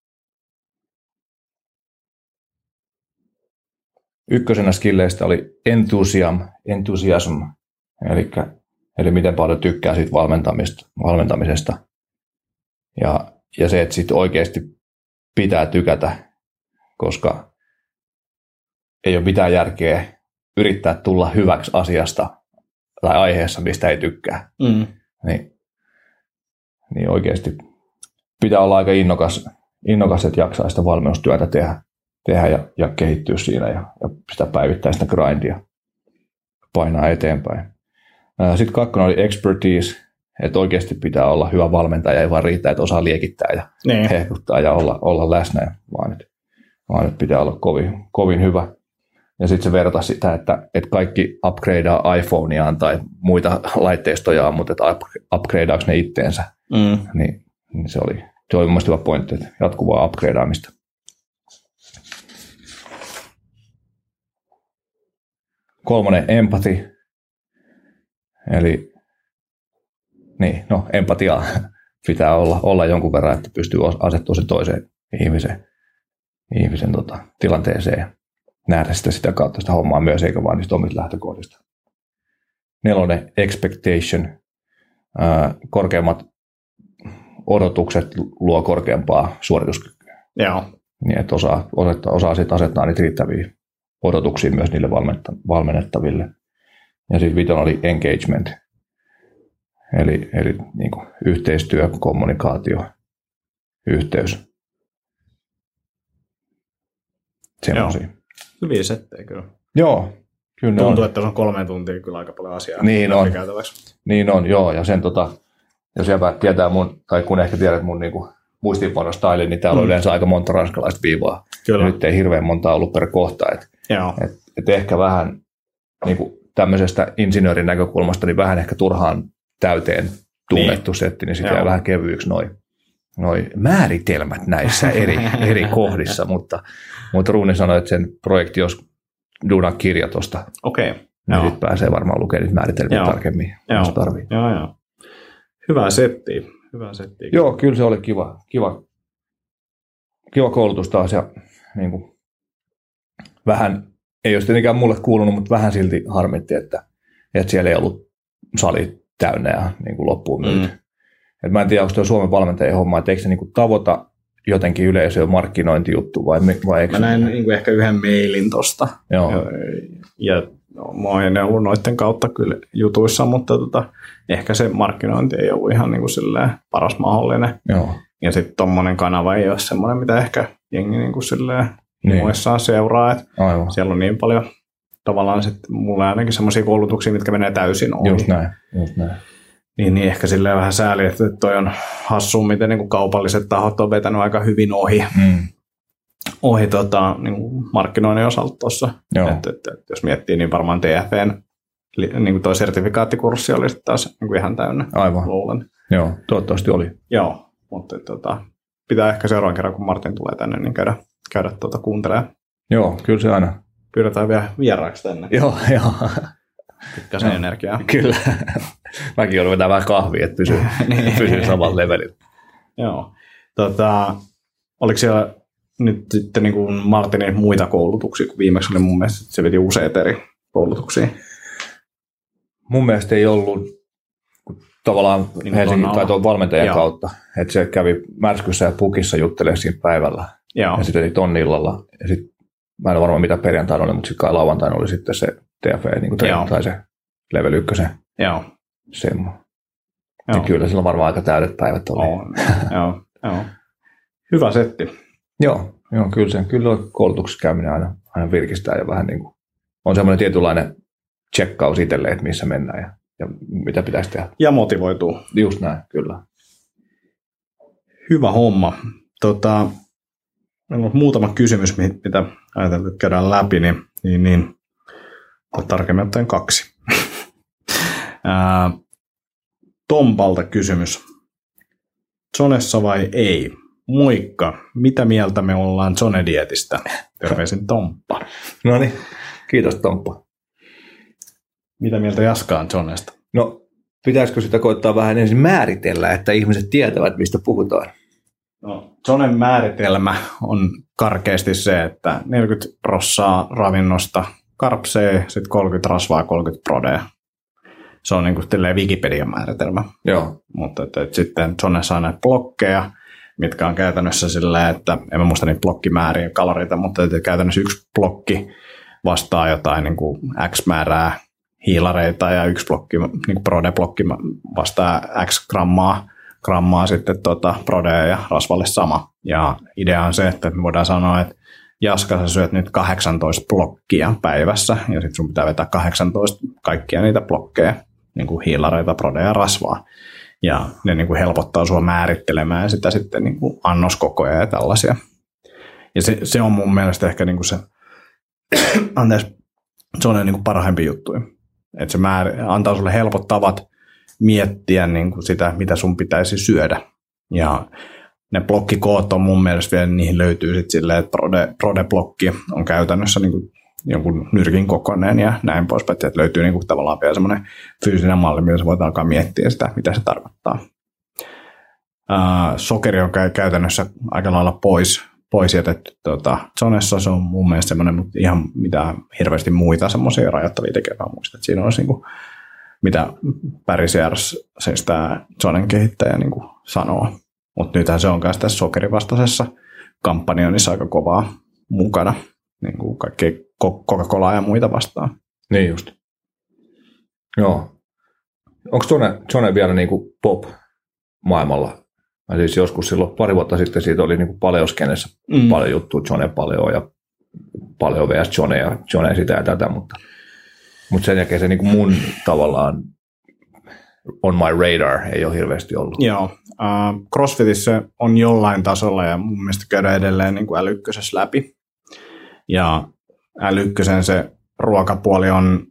ykkösenä skilleistä oli enthusiasm, enthusiasm eli, eli miten paljon tykkää siitä valmentamisesta. valmentamisesta. Ja, ja se, että sitten oikeasti pitää tykätä, koska ei ole mitään järkeä yrittää tulla hyväksi asiasta tai aiheessa, mistä ei tykkää. Mm. Niin, niin oikeasti pitää olla aika innokas, innokas että jaksaa sitä valmennustyötä tehdä, tehdä ja, ja kehittyä siinä ja, ja sitä päivittäistä grindia painaa eteenpäin. Sitten kakkonen oli expertise, että oikeasti pitää olla hyvä valmentaja, ei vaan riitä, että osaa liekittää ja niin. hehkuttaa ja olla, olla läsnä, vaan että, vaan että pitää olla kovin, kovin hyvä. Ja sitten se verta sitä, että, että kaikki upgradeaa iPhoneaan tai muita laitteistojaan, mutta että upgradeaako ne itteensä. Mm. Niin, niin, se oli, se oli hyvä pointti, että jatkuvaa upgradeaamista. Kolmonen, empathy. Eli niin, no empatiaa pitää olla, olla jonkun verran, että pystyy asettumaan se toiseen ihmisen, ihmisen tota, tilanteeseen nähdä sitä, sitä kautta sitä hommaa myös, eikä vain niistä omista lähtökohdista. Nelonen, expectation. Ää, korkeammat odotukset luo korkeampaa suorituskykyä.
Joo.
Niin, että osaa, osaa, osaa sitten asettaa niitä riittäviä odotuksia myös niille valmennettaville. Ja sitten vitonen oli engagement. Eli, eli niin kuin yhteistyö, kommunikaatio, yhteys. Semmoisia.
Hyviä settejä kyllä.
Joo,
kyllä Tuntuu, on. että se on kolme tuntia kyllä aika paljon asiaa.
Niin on. Niin on, joo. Ja sen tota, jos jäbä tietää mun, tai kun ehkä tiedät mun niin muistiinpanostailin, niin täällä mm. on yleensä aika monta ranskalaista viivaa. Kyllä. nyt ei hirveän monta ollut per kohta. Et, et, et ehkä vähän niin kuin tämmöisestä insinöörin näkökulmasta, niin vähän ehkä turhaan täyteen tunnettu niin. setti, niin jää vähän kevyeksi noin noi määritelmät näissä eri, eri kohdissa, mutta, mutta Ruuni sanoi, että sen projekti olisi duuna kirja tuosta.
Okei. Okay.
Niin sitten pääsee varmaan lukemaan niitä määritelmiä joo. tarkemmin,
joo. jos tarvii. Joo, joo. Hyvä setti. Hyvä setti.
Joo, kyllä se oli kiva, kiva, kiva koulutus taas ja niin kuin, vähän, ei olisi tietenkään mulle kuulunut, mutta vähän silti harmitti, että, että siellä ei ollut sali täynnä ja niin kuin loppuun myyty. Mm. Et mä en tiedä, onko tuo Suomen valmentajien homma, että eikö se niin kuin tavoita jotenkin yleisöä markkinointijuttu vai, vai eikö
Mä näin niin kuin ehkä yhden mailin tosta. Joo. Ja, no, mä oon ollut noiden kautta kyllä jutuissa, mutta tota, ehkä se markkinointi ei ollut ihan niin kuin paras mahdollinen.
Joo.
Ja sitten tuommoinen kanava ei ole semmoinen, mitä ehkä jengi niin kuin silleen niin. muissaan seuraa. Aivan. Siellä on niin paljon tavallaan sitten mulla ainakin semmoisia koulutuksia, mitkä menee täysin ohi.
Just näin, just näin.
Niin, niin ehkä silleen vähän sääli, että toi on hassu, miten niin kuin kaupalliset tahot on vetänyt aika hyvin ohi, mm. ohi tota, niin kuin markkinoinnin osalta tuossa. Että, että, että, jos miettii, niin varmaan TFN niin kuin toi sertifikaattikurssi oli sitten taas niin kuin ihan täynnä.
Aivan.
Luulen.
Joo, toivottavasti oli.
Joo, mutta tota, pitää ehkä seuraavan kerran, kun Martin tulee tänne, niin käydä, käydä tuota kuuntelemaan.
Joo, kyllä se aina.
Pyydetään vielä vieraaksi tänne.
Joo, joo.
Pikkasen no, energiaa.
Kyllä. Mäkin joudun vetämään vähän kahvia, että pysyy, niin. pysyy samalla levelillä.
Joo. Tota, oliko siellä nyt sitten niin kuin Martinin muita koulutuksia, kun viimeksi oli mun mielestä, se veti useita eri koulutuksia?
Mun mielestä ei ollut tavallaan niin Helsingin tai tuon valmentajan Joo. kautta, että se kävi Märskyssä ja Pukissa juttelemaan siinä päivällä. Joo. Ja sitten tonnillalla. Ja sitten mä en ole varma mitä perjantaina oli, mutta sitten kai lauantaina oli sitten se TFE, niin kuin tai se level 1.
Joo.
Semmo. Joo. Ja kyllä sillä on varmaan aika täydet päivät oli.
On. joo, joo. Hyvä setti.
Joo, joo kyllä, se, kyllä koulutuksessa käyminen aina, aina virkistää ja vähän niin kuin, on semmoinen tietynlainen tsekkaus itselle, että missä mennään ja, ja mitä pitäisi tehdä.
Ja motivoituu.
Just näin, kyllä.
Hyvä homma. Tota, Meillä on muutama kysymys, mitä ajatellaan, että käydään läpi, niin, niin, niin tarkemmin ottaen kaksi. Tompalta kysymys. Zonessa vai ei? Moikka, mitä mieltä me ollaan Zone-dietistä? Terveisin Tomppa.
no niin, kiitos Tomppa.
Mitä mieltä Jaska on Zonesta?
No, pitäisikö sitä koittaa vähän ensin määritellä, että ihmiset tietävät, mistä puhutaan?
No, Jonen määritelmä on karkeasti se, että 40 prossaa ravinnosta karpsee, sitten 30 rasvaa ja 30 prodea. Se on niin kuin Wikipedian määritelmä.
Joo.
Mutta että, että sitten John saa näitä blokkeja, mitkä on käytännössä silleen, että en mä muista niitä blokkimääriä kaloreita, mutta että käytännössä yksi blokki vastaa jotain niin kuin X määrää hiilareita ja yksi blokki, niin kuin Prode-blokki vastaa X grammaa, grammaa sitten tuota, Prodea ja rasvalle sama. Ja idea on se, että me voidaan sanoa, että Jaska, sä syöt nyt 18 blokkia päivässä, ja sitten sun pitää vetää 18 kaikkia niitä blokkeja, niin kuin hiilareita, prodea ja rasvaa. Ja ne niin kuin helpottaa sua määrittelemään sitä sitten niin kuin annoskokoja ja tällaisia. Ja se, se on mun mielestä ehkä niin kuin se, anteeksi, se on niin kuin parhaimpi juttu. Että se määr, antaa sulle helpot tavat miettiä niin kuin sitä, mitä sun pitäisi syödä. Ja ne blokkikoot on mun mielestä vielä, niihin löytyy sitten silleen, että Prode, Prode-blokki on käytännössä niin kuin jonkun nyrkin kokoinen ja näin poispäin, että löytyy niin kuin tavallaan vielä semmoinen fyysinen malli, millä voit alkaa miettiä sitä, mitä se tarkoittaa. Uh, sokeri on käytännössä aika lailla pois, pois jätetty tuota, zonessa. Se on mun mielestä semmoinen, mutta ihan mitä hirveästi muita semmoisia rajoittavia tekeviä muista. Siinä olisi niin kuin, mitä Barry Sears, siis tämä zonen kehittäjä niin kuin sanoo. Mutta nythän se on myös tässä sokerivastaisessa kampanjonissa aika kovaa mukana, niin kuin kaikkea Coca-Colaa ja muita vastaan.
Niin just. Joo. Onko Jone, Jone vielä niin kuin pop maailmalla? Mä siis joskus silloin pari vuotta sitten siitä oli niin paleoskenessä mm. paljon juttua, Jone Paleo ja Paleo vs. Jone ja Jone sitä ja tätä, mutta, mutta sen jälkeen se niin kuin mun tavallaan on my radar ei ole hirveästi ollut.
Joo, uh, CrossFitissä on jollain tasolla ja mun mielestä käydään edelleen niin kuin älykkösessä läpi. Ja älykkösen se ruokapuoli on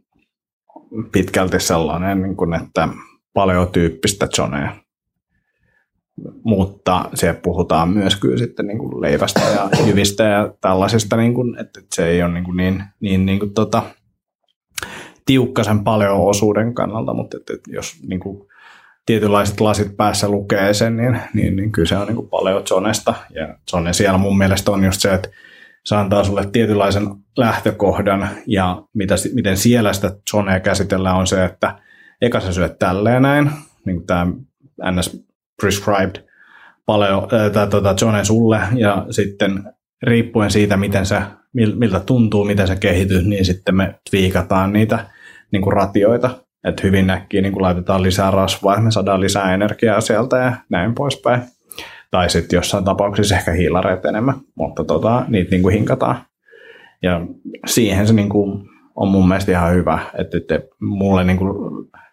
pitkälti sellainen, niin kuin, että paljon tyyppistä jonea. Mutta se puhutaan myös kyllä sitten niin kuin leivästä ja jyvistä ja tällaisista, niin kuin, että se ei ole niin, kuin niin, niin, niin kuin tota, tiukkasen paljon osuuden kannalta, mutta että, että jos niin kuin, tietynlaiset lasit päässä lukee sen, niin, niin, niin kyllä se on niin kuin paljon zonesta. Ja zone siellä mun mielestä on just se, että se antaa sulle tietynlaisen lähtökohdan. Ja mitä, miten siellä sitä zonea käsitellään on se, että eka sä syöt tälleen näin, niin kuin tämä NS prescribed paljon tai tuota, zone sulle. Ja sitten riippuen siitä, miten se, miltä tuntuu, miten se kehityy, niin sitten me viikataan niitä niin kuin ratioita, että hyvin näkkiä niin kuin laitetaan lisää rasvaa, me saadaan lisää energiaa sieltä ja näin poispäin. Tai sitten jossain tapauksessa ehkä hiilareet enemmän, mutta tota, niitä niin kuin hinkataan. Ja siihen se niin kuin on mun mielestä ihan hyvä, että, että mulle niin kuin,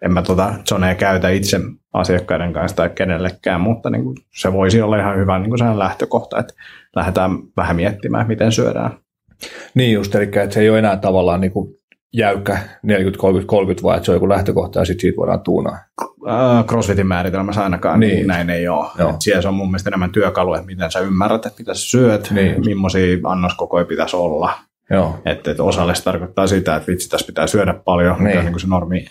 en mä tota zonea käytä itse asiakkaiden kanssa tai kenellekään, mutta niin kuin, se voisi olla ihan hyvä niin kuin lähtökohta, että lähdetään vähän miettimään, miten syödään.
Niin just, eli että se ei ole enää tavallaan niin kuin jäykkä 40, 30, 30, vaan että se on joku lähtökohta ja sitten siitä voidaan tuunaa.
Crossfitin määritelmässä ainakaan niin. niin näin ei ole. Joo. siellä se on mun mielestä enemmän työkalu, että miten sä ymmärrät, että mitä sä syöt, niin. millaisia annoskokoja pitäisi olla. Joo. Että, että osalle se tarkoittaa sitä, että vitsi, tässä pitää syödä paljon, niin. mikä on niin se normi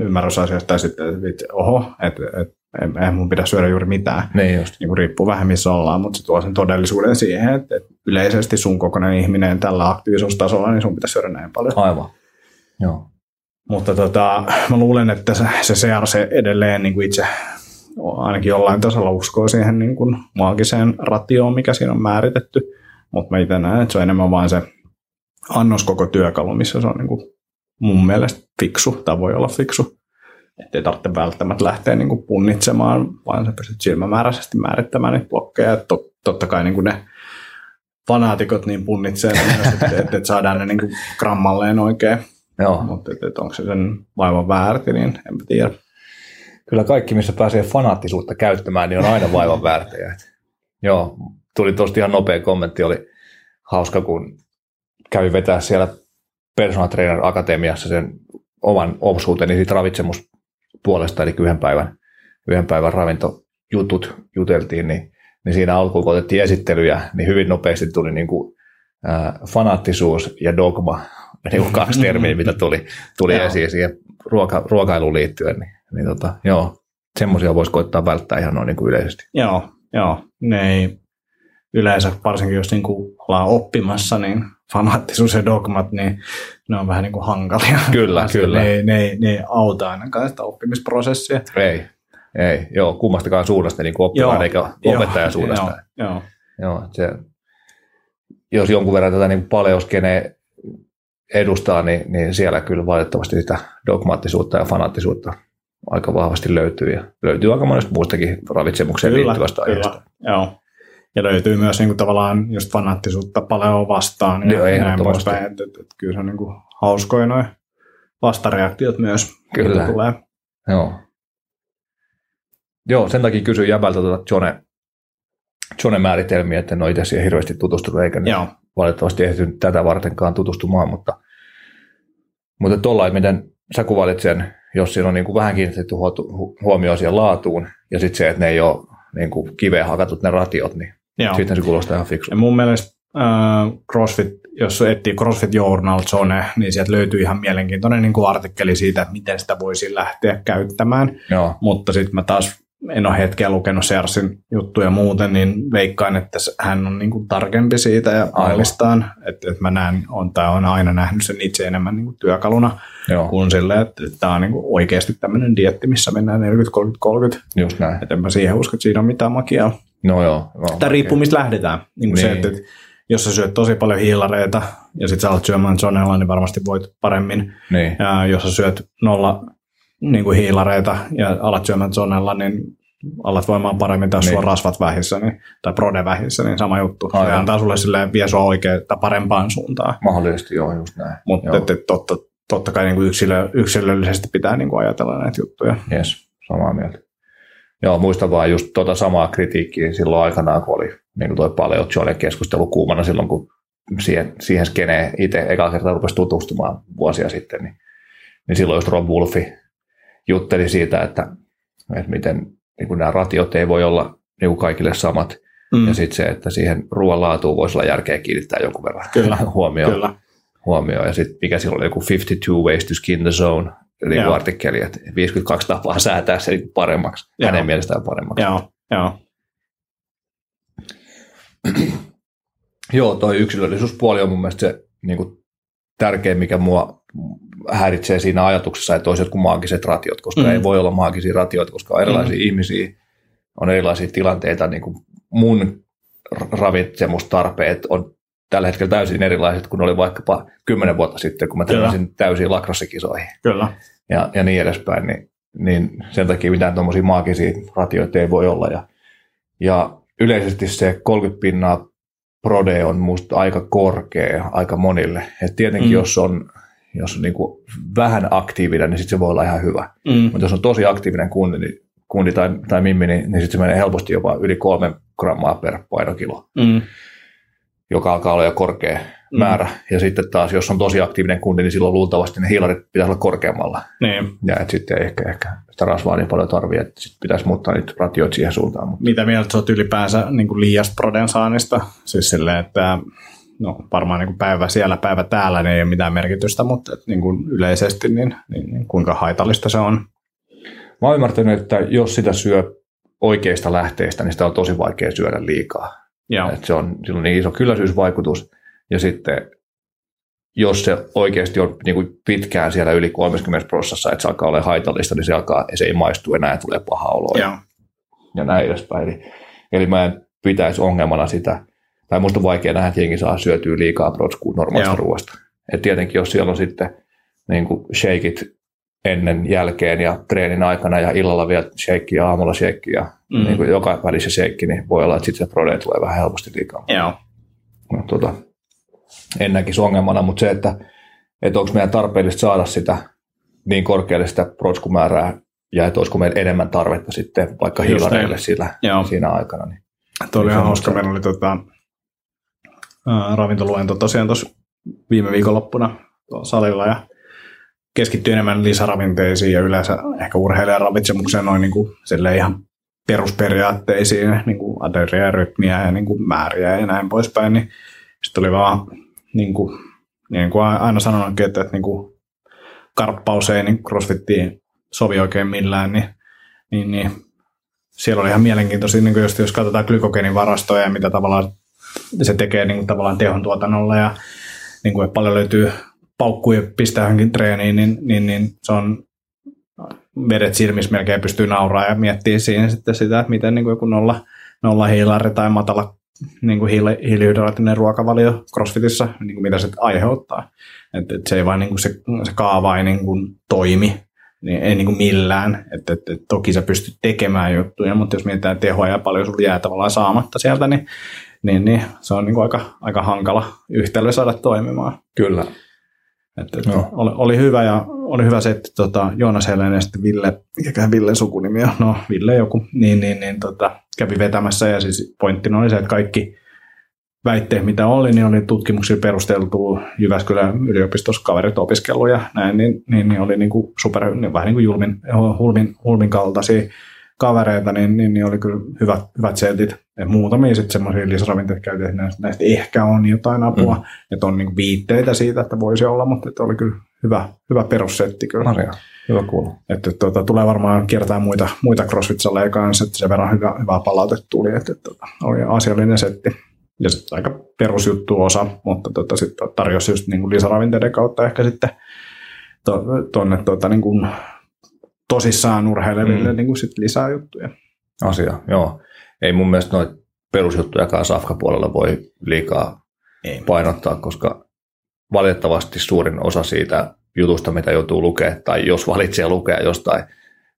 ymmärrys asiasta, ja sitten, että vitsi, oho, että, että eihän mun pidä syödä juuri mitään.
Niin just.
Niin kuin riippuu vähän missä ollaan, mutta se tuo sen todellisuuden siihen, että yleisesti sun kokoinen ihminen tällä aktiivisuustasolla, niin sun pitäisi syödä näin paljon.
Aivan. Joo.
Mutta tota, mä luulen, että se, se CRC edelleen niin kuin itse ainakin jollain tasolla uskoo siihen niin kuin maagiseen ratioon, mikä siinä on määritetty. Mutta mä itse näen, että se on enemmän vain se annos koko työkalu, missä se on niin kuin mun mielestä fiksu, tai voi olla fiksu. Että ei tarvitse välttämättä lähteä niin kuin punnitsemaan, vaan sä pystyt silmämääräisesti määrittämään niitä blokkeja. Tot, totta kai niin kuin ne fanaatikot niin punnitsee että, että, että saadaan ne niin kuin grammalleen oikein Joo. Mutta että, että onko se sen vaivan väärti, niin en tiedä.
Kyllä kaikki, missä pääsee fanaattisuutta käyttämään, niin on aina vaivan väärtejä. Joo, tuli tuosta ihan nopea kommentti, oli hauska, kun kävi vetää siellä Personal Trainer Akatemiassa sen oman osuuteni siitä ravitsemuspuolesta, eli yhden päivän, yhden päivän ravintojutut juteltiin, niin, niin siinä alkuun kun otettiin esittelyjä, niin hyvin nopeasti tuli niin kuin, ää, fanaattisuus ja dogma niin kuin kaksi termiä, mitä tuli, tuli esiin siihen ruoka, ruokailuun liittyen. Niin, niin tota, joo, semmoisia voisi koittaa välttää ihan noin niin kuin yleisesti.
Joo, Joo, ne ei yleensä, varsinkin jos niin kuin ollaan oppimassa, niin fanaattisuus ja dogmat, niin ne on vähän niin kuin hankalia.
Kyllä, kyllä.
Ne, ne, ne ei auta ainakaan sitä oppimisprosessia.
Ei, ei. Joo, kummastakaan suunnasta niin oppilaan eikä opettajan suunnasta.
Joo, joo.
joo se, jos jonkun verran tätä niin paleoskenee edustaa, niin, niin siellä kyllä valitettavasti sitä dogmaattisuutta ja fanaattisuutta aika vahvasti löytyy. Ja löytyy aika monesta muustakin ravitsemukseen kyllä, liittyvästä aiheesta.
Joo. Ja löytyy myös niin kuin, tavallaan just fanaattisuutta paljon vastaan.
Joo, ja näin
poispäin. Että, että, että, kyllä se on niin kuin, hauskoja noin vastareaktiot myös.
Kyllä. Tulee. Joo. Joo, sen takia kysyin jäbältä tuota Jone, Jone määritelmiä, että en ole itse siihen hirveästi tutustunut, eikä Joo. Valitettavasti ehtinyt tätä vartenkaan tutustumaan, mutta, mutta tuolla, miten sä kuvailit sen, jos siinä on niin kuin vähän kiinnitetty huomioon siihen laatuun, ja sitten se, että ne ei ole niin kuin kiveen hakatut ne ratiot, niin Joo. sitten se kuulostaa ihan fiksu.
mun mielestä äh, CrossFit, jos etsii CrossFit Journal Zone, niin sieltä löytyy ihan mielenkiintoinen niin kuin artikkeli siitä, että miten sitä voisi lähteä käyttämään.
Joo.
Mutta sitten mä taas en ole hetkeä lukenut Sersin juttuja muuten, niin veikkaan, että hän on niin kuin tarkempi siitä ja ailistaan. Että, että mä näen, on, tai on aina nähnyt sen itse enemmän niin kuin työkaluna Joo. kuin silleen, että, että tämä on niin kuin oikeasti tämmöinen dietti, missä mennään 40-30-30.
Just näin.
Että en mä siihen usko, että siinä on mitään makiaa.
No joo. No,
Tämä riippuu, mistä lähdetään. Niin kuin niin. Se, että, että jos sä syöt tosi paljon hiilareita ja sitten sä alat syömään zonella, niin varmasti voit paremmin.
Niin.
Ja jos sä syöt nolla niin kuin hiilareita ja alat syömään zonella, niin alat voimaan paremmin tai niin. sulla rasvat vähissä niin, tai prode vähissä, niin sama juttu. Ai se antaa sulle silleen vie sua oikein parempaan suuntaan.
Mahdollisesti joo, just näin.
Mutta totta, totta kai niin kuin yksilö, yksilöllisesti pitää niin kuin ajatella näitä juttuja.
Yes, samaa mieltä. Joo, muistan vaan just tuota samaa kritiikkiä silloin aikanaan, kun oli niin kuin toi paljon Johnin keskustelu kuumana silloin, kun siihen, siihen skeneen itse eka kertaa rupesi tutustumaan vuosia sitten, niin, niin silloin just Rob Wolfi jutteli siitä, että, että miten niin kuin nämä ratiot ei voi olla niin kuin kaikille samat. Mm. Ja sitten se, että siihen ruoan laatuun voisi olla järkeä kiinnittää jonkun verran
kyllä,
huomioon.
Kyllä.
huomioon. Ja sitten mikä silloin oli joku 52 ways to skin the zone, eli artikkeli, että 52 tapaa säätää se paremmaksi, Joo. hänen mielestään paremmaksi.
Joo, Joo.
Joo, toi yksilöllisyyspuoli on mun mielestä se niin kuin, tärkein, mikä mua häiritsee siinä ajatuksessa, että olisi jotkut maagiset ratiot, koska mm. ei voi olla maagisia ratioita, koska on erilaisia mm. ihmisiä, on erilaisia tilanteita, niin kuin mun ravitsemustarpeet on tällä hetkellä täysin erilaiset kuin oli vaikkapa kymmenen vuotta sitten, kun mä täysin täysiin lakrassikisoihin.
Kyllä.
Ja, ja niin edespäin, niin, niin sen takia mitään tuommoisia maagisia ratioita ei voi olla. Ja, ja yleisesti se 30 pinnaa prode on musta aika korkea aika monille. Et tietenkin mm. jos on, jos on niinku vähän aktiivinen, niin sit se voi olla ihan hyvä. Mm. Mutta jos on tosi aktiivinen kundi, niin, kundi tai, tai mimmi, niin, niin sitten se menee helposti jopa yli kolme grammaa per painokilo, mm. joka alkaa olla jo korkea mm. määrä. Ja sitten taas, jos on tosi aktiivinen kundi, niin silloin luultavasti ne hiilarit pitäisi olla korkeammalla.
Niin.
Ja että sitten ei ehkä, ehkä sitä rasvaa niin paljon tarvitse, että sitten pitäisi muuttaa niitä ratioita siihen suuntaan. Mutta.
Mitä mieltä olet ylipäänsä niin kuin liiasta proden saannista? Siis silleen, että no varmaan niin kuin päivä siellä, päivä täällä, niin ei ole mitään merkitystä, mutta että niin kuin yleisesti, niin, niin, niin kuinka haitallista se on?
Mä oon ymmärtänyt, että jos sitä syö oikeista lähteistä, niin sitä on tosi vaikea syödä liikaa.
Joo.
Että se on, sillä on niin iso kylläisyysvaikutus, ja sitten jos se oikeasti on niin kuin pitkään siellä yli 30 prosessissa, että se alkaa olla haitallista, niin se, alkaa, se ei maistu enää ja tulee paha olo.
Ja,
ja näin edespäin. Eli, eli mä en pitäisi ongelmana sitä, tai musta on vaikea nähdä, että jengi saa syötyä liikaa protskua normaalista ruoasta. Et tietenkin jos siellä on sitten niin kuin shakeit ennen, jälkeen ja treenin aikana ja illalla vielä shake ja aamulla shake ja mm. niin kuin joka välissä shake, niin voi olla, että sitten se prode tulee vähän helposti liikaa.
Joo.
No, tota, en näkisi ongelmana, mutta se, että, että onko meidän tarpeellista saada sitä niin korkealle sitä protskumäärää ja että olisiko meillä enemmän tarvetta sitten vaikka hiilareille sillä, siinä aikana. Niin,
Tuo oli ihan hauska. Meillä oli tota, ravintoluento tosiaan tuossa viime viikonloppuna salilla ja keskittyy enemmän lisäravinteisiin ja yleensä ehkä urheilijan ravitsemukseen noin niin kuin, ihan perusperiaatteisiin, niin kuin ateriarytmiä ja niin kuin määriä ja näin poispäin, niin sitten oli vaan niin kuin, niin kuin aina sanonutkin, että, että niin kuin karppaus ei niin crossfittiin sovi oikein millään, niin, niin, niin siellä oli ihan mielenkiintoisia, niin just jos katsotaan glykogeenin varastoja ja mitä tavallaan se tekee niin kuin tavallaan tehon tuotannolla ja niin kuin, paljon löytyy paukkuja pistää johonkin treeniin, niin, niin, niin se on vedet silmissä melkein pystyy nauraa ja miettii siinä sitten sitä, että miten niin kuin joku nolla, nolla hiilari tai matala niin kuin hiili, hiilihydraattinen ruokavalio CrossFitissa, niin kuin mitä se aiheuttaa. Että et se ei vain niin kuin se, se kaava ei niin kuin toimi, niin ei niin kuin millään. Että et, et toki sä pystyt tekemään juttuja, mutta jos mietitään tehoa ja paljon sulla jää tavallaan saamatta sieltä, niin, niin, niin se on niin kuin aika, aika hankala yhtälö saada toimimaan.
Kyllä.
Että, että no. oli, oli, hyvä ja oli hyvä se, että tota, Joonas Helenen ja sitten Ville, mikäkään Ville sukunimi on, no Ville joku, niin, niin, niin tota, kävi vetämässä ja siis pointtina oli se, että kaikki väitteet, mitä oli, niin oli tutkimuksilla perusteltu Jyväskylän yliopistossa kaverit opiskellut ja näin, niin, niin, niin oli niin kuin super, niin vähän niin kuin julmin, hulmin, hulmin kaltaisia kavereita, niin, niin, niin oli kyllä hyvät, hyvät setit. Ja muutamia sitten semmoisia lisäravinteita käytiin, että näistä, näistä ehkä on jotain apua, mm. että on niin viitteitä siitä, että voisi olla, mutta että oli kyllä hyvä, hyvä perussetti kyllä.
Maria, hyvä kuulla.
Että, että tuota, tulee varmaan kiertää muita, muita CrossFit-saleja kanssa, että sen verran hyvä, hyvä palaute tuli, että, että, että oli asiallinen setti. Ja sitten aika perusjuttu osa, mutta tota, sitten tarjosi just niin lisäravinteiden kautta ehkä sitten tuonne to, tuota, niin kuin tosissaan urheileville mm. niin kuin sit lisää juttuja.
Asia, joo. Ei mun mielestä noita perusjuttujakaan Safka-puolella voi liikaa Ei. painottaa, koska valitettavasti suurin osa siitä jutusta, mitä joutuu lukemaan, tai jos valitsee lukea jostain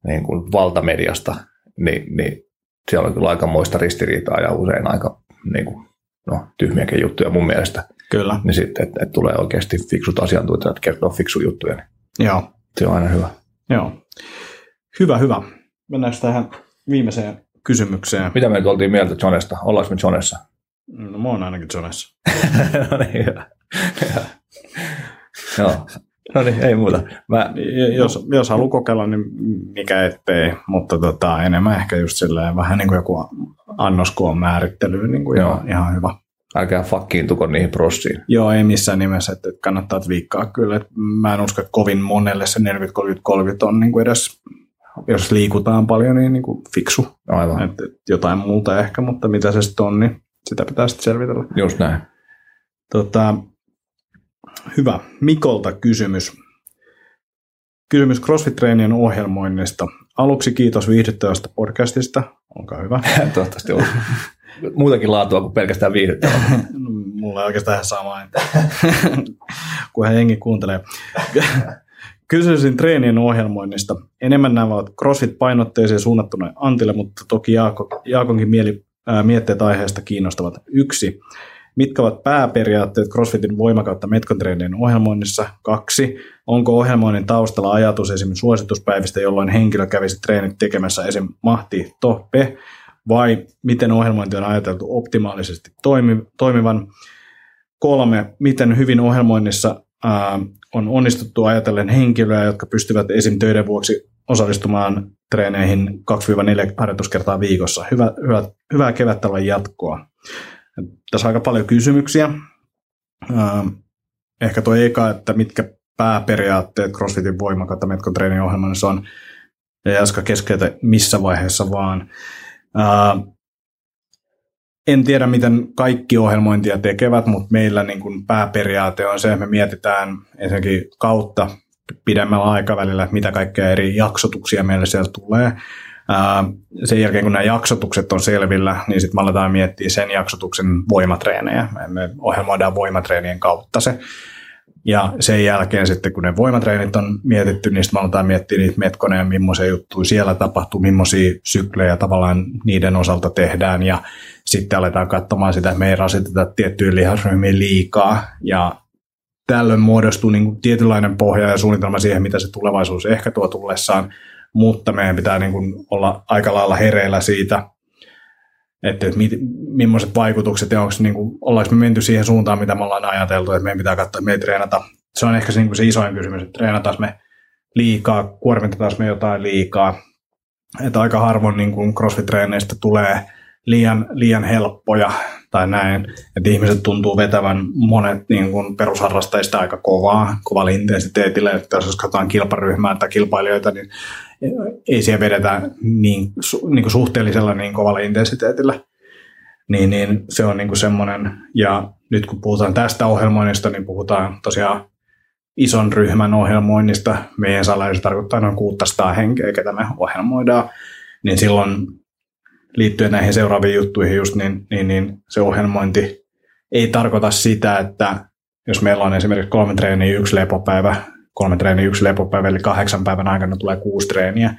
niin kuin valtamediasta, niin, niin siellä on kyllä aikamoista ristiriitaa ja usein aika niin kuin, no, tyhmiäkin juttuja mun mielestä.
Kyllä.
Niin sitten, että, että tulee oikeasti fiksut asiantuntijat kertoa fiksu juttuja, niin
Joo.
se on aina hyvä.
Joo. Hyvä, hyvä. Mennäänkö tähän viimeiseen kysymykseen?
Mitä me oltiin mieltä Jonesta? Ollaanko me Jonessa?
No mä oon ainakin Jonessa.
no niin, hyvä. Joo. No niin, ei muuta. Mä,
jos, jos haluaa kokeilla, niin mikä ettei, mutta tota, enemmän ehkä just silleen vähän niin kuin joku annoskoon määrittely, niin kuin ihan, ihan hyvä.
Älkää fakkiintuko niihin prossiin.
Joo, ei missään nimessä, että kannattaa viikkaa kyllä. Että mä en usko, että kovin monelle se 40-30-30 on niin kuin edes jos liikutaan paljon, niin, niin kuin fiksu.
Aivan.
Et, et jotain muuta ehkä, mutta mitä se sitten on, niin sitä pitää sitten selvitellä.
Just näin.
Tota, hyvä. Mikolta kysymys. Kysymys CrossFit-treenien ohjelmoinnista. Aluksi kiitos viihdyttävästä podcastista. Olkaa hyvä.
Toivottavasti on. Muutakin laatua kuin pelkästään viihdyttävää.
Mulla on oikeastaan ihan sama, kun jengi kuuntelee. Kysyisin treenien ohjelmoinnista. Enemmän nämä ovat CrossFit-painotteisia suunnattuna Antille, mutta toki Jaako, Jaakonkin mieli, ää, mietteet aiheesta kiinnostavat. Yksi. Mitkä ovat pääperiaatteet CrossFitin voimakautta metkontreenien ohjelmoinnissa? Kaksi. Onko ohjelmoinnin taustalla ajatus esimerkiksi suosituspäivistä, jolloin henkilö kävisi treenit tekemässä esim. mahti toppe? Vai miten ohjelmointi on ajateltu optimaalisesti toimi, toimivan? Kolme. Miten hyvin ohjelmoinnissa ää, on onnistuttu ajatellen henkilöä, jotka pystyvät esim. töiden vuoksi osallistumaan treeneihin 2-4 harjoituskertaa viikossa. Hyvä, hyvä, hyvää kevättalven jatkoa. Tässä on aika paljon kysymyksiä. Ehkä tuo eka, että mitkä pääperiaatteet CrossFitin voimakautta Metkon treeniohjelmassa on, ja Jaska keskeytä missä vaiheessa vaan. En tiedä, miten kaikki ohjelmointia tekevät, mutta meillä niin kuin pääperiaate on se, että me mietitään ensinnäkin kautta pidemmällä aikavälillä, mitä kaikkea eri jaksotuksia meille sieltä tulee. Sen jälkeen, kun nämä jaksotukset on selvillä, niin sitten me aletaan miettiä sen jaksotuksen voimatreenejä. Me ohjelmoidaan voimatreenien kautta se. Ja sen jälkeen sitten, kun ne voimatreenit on mietitty, niin sitten aletaan miettiä niitä metkoneja, millaisia juttuja siellä tapahtuu, millaisia syklejä tavallaan niiden osalta tehdään. Ja sitten aletaan katsomaan sitä, että me ei rasiteta tiettyjä lihasryhmiä liikaa. Ja tällöin muodostuu niin kuin tietynlainen pohja ja suunnitelma siihen, mitä se tulevaisuus ehkä tuo tullessaan. Mutta meidän pitää niin kuin olla aika lailla hereillä siitä, että, että mit, millaiset vaikutukset ja niin kuin, ollaanko me menty siihen suuntaan, mitä me ollaan ajateltu, että meidän pitää katsoa, että me ei treenata. Se on ehkä se, niin kuin se isoin kysymys, että treenataan me liikaa, kuormitetaan me jotain liikaa. Että aika harvoin niin kuin CrossFit-treeneistä tulee liian, liian helppoja tai näin, että ihmiset tuntuu vetävän monet niin kuin perusharrastajista aika kovaa, kovalla intensiteetillä, että jos katsotaan kilparyhmää tai kilpailijoita, niin ei siellä vedetä niin, niin kuin suhteellisella niin kovalla intensiteetillä. Niin, niin se on niin kuin semmoinen, ja nyt kun puhutaan tästä ohjelmoinnista, niin puhutaan tosiaan ison ryhmän ohjelmoinnista. Meidän salaisuus tarkoittaa noin 600 henkeä, ketä me ohjelmoidaan. Niin silloin liittyen näihin seuraaviin juttuihin just, niin, niin, niin se ohjelmointi ei tarkoita sitä, että jos meillä on esimerkiksi kolme treeniä, yksi lepopäivä, kolme treeniä, yksi lepopäivä, eli kahdeksan päivän aikana tulee kuusi treeniä.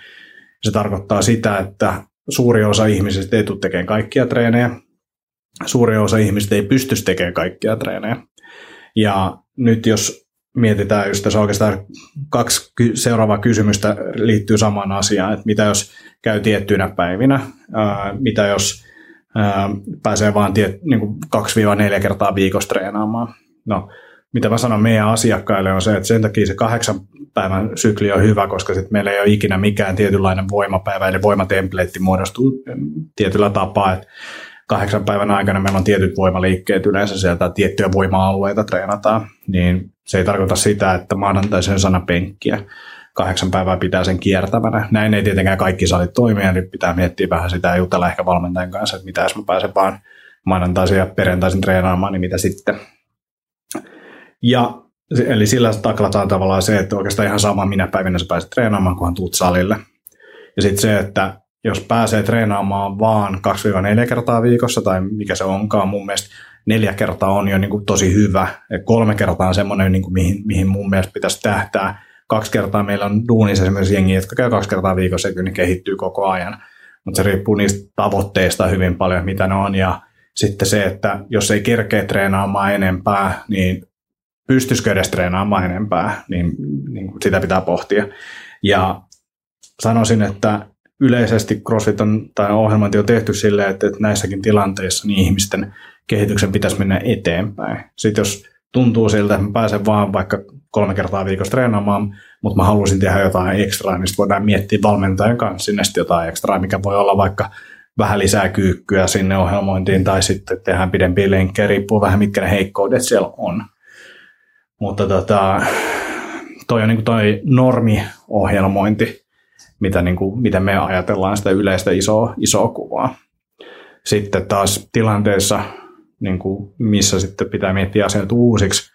Se tarkoittaa sitä, että suuri osa ihmisistä ei tule tekemään kaikkia treenejä. Suuri osa ihmisistä ei pysty tekemään kaikkia treenejä. Ja nyt jos mietitään just tässä oikeastaan kaksi seuraavaa kysymystä liittyy samaan asiaan, että mitä jos käy tiettyinä päivinä, ää, mitä jos ää, pääsee tiet, niin 2-4 kertaa viikossa treenaamaan. No, mitä mä sanon meidän asiakkaille on se, että sen takia se kahdeksan päivän sykli on hyvä, koska sitten meillä ei ole ikinä mikään tietynlainen voimapäivä, eli voimatempleetti muodostuu tietyllä tapaa, että kahdeksan päivän aikana meillä on tietyt voimaliikkeet yleensä sieltä, tiettyjä voima-alueita treenataan, niin se ei tarkoita sitä, että maanantaisin sana penkkiä. Kahdeksan päivää pitää sen kiertävänä. Näin ei tietenkään kaikki salit toimia, niin pitää miettiä vähän sitä ja jutella ehkä valmentajan kanssa, että mitä jos mä pääsen vaan maanantaisin ja perjantaisin treenaamaan, niin mitä sitten. Ja eli sillä taklataan tavallaan se, että oikeastaan ihan sama minä päivinä sä pääset treenaamaan, kunhan tuut salille. Ja sitten se, että jos pääsee treenaamaan vaan 2-4 kertaa viikossa, tai mikä se onkaan, mun mielestä neljä kertaa on jo niin kuin tosi hyvä. Ja kolme kertaa on semmoinen, niin kuin mihin, mihin mun mielestä pitäisi tähtää. Kaksi kertaa meillä on duunissa esimerkiksi jengi, jotka käy kaksi kertaa viikossa, ja kyllä ne kehittyy koko ajan. Mutta se riippuu niistä tavoitteista hyvin paljon, mitä ne on. Ja sitten se, että jos ei kerkeä treenaamaan enempää, niin pystyisikö edes treenaamaan enempää, niin, niin sitä pitää pohtia. Ja sanoisin, että yleisesti CrossFit on, tai ohjelmointi on tehty silleen, että, että näissäkin tilanteissa niin ihmisten kehityksen pitäisi mennä eteenpäin. Sitten jos tuntuu siltä, että mä pääsen vaan vaikka kolme kertaa viikossa treenaamaan, mutta mä haluaisin tehdä jotain ekstraa, niin voidaan miettiä valmentajan kanssa sinne jotain ekstraa, mikä voi olla vaikka vähän lisää kyykkyä sinne ohjelmointiin tai sitten tehdään pidempiä lenkkejä, riippuu vähän mitkä ne heikkoudet siellä on. Mutta tota, toi on niin toi normiohjelmointi, mitä, niin kuin, miten me ajatellaan sitä yleistä isoa, isoa kuvaa. Sitten taas tilanteessa, niin kuin, missä sitten pitää miettiä asioita uusiksi,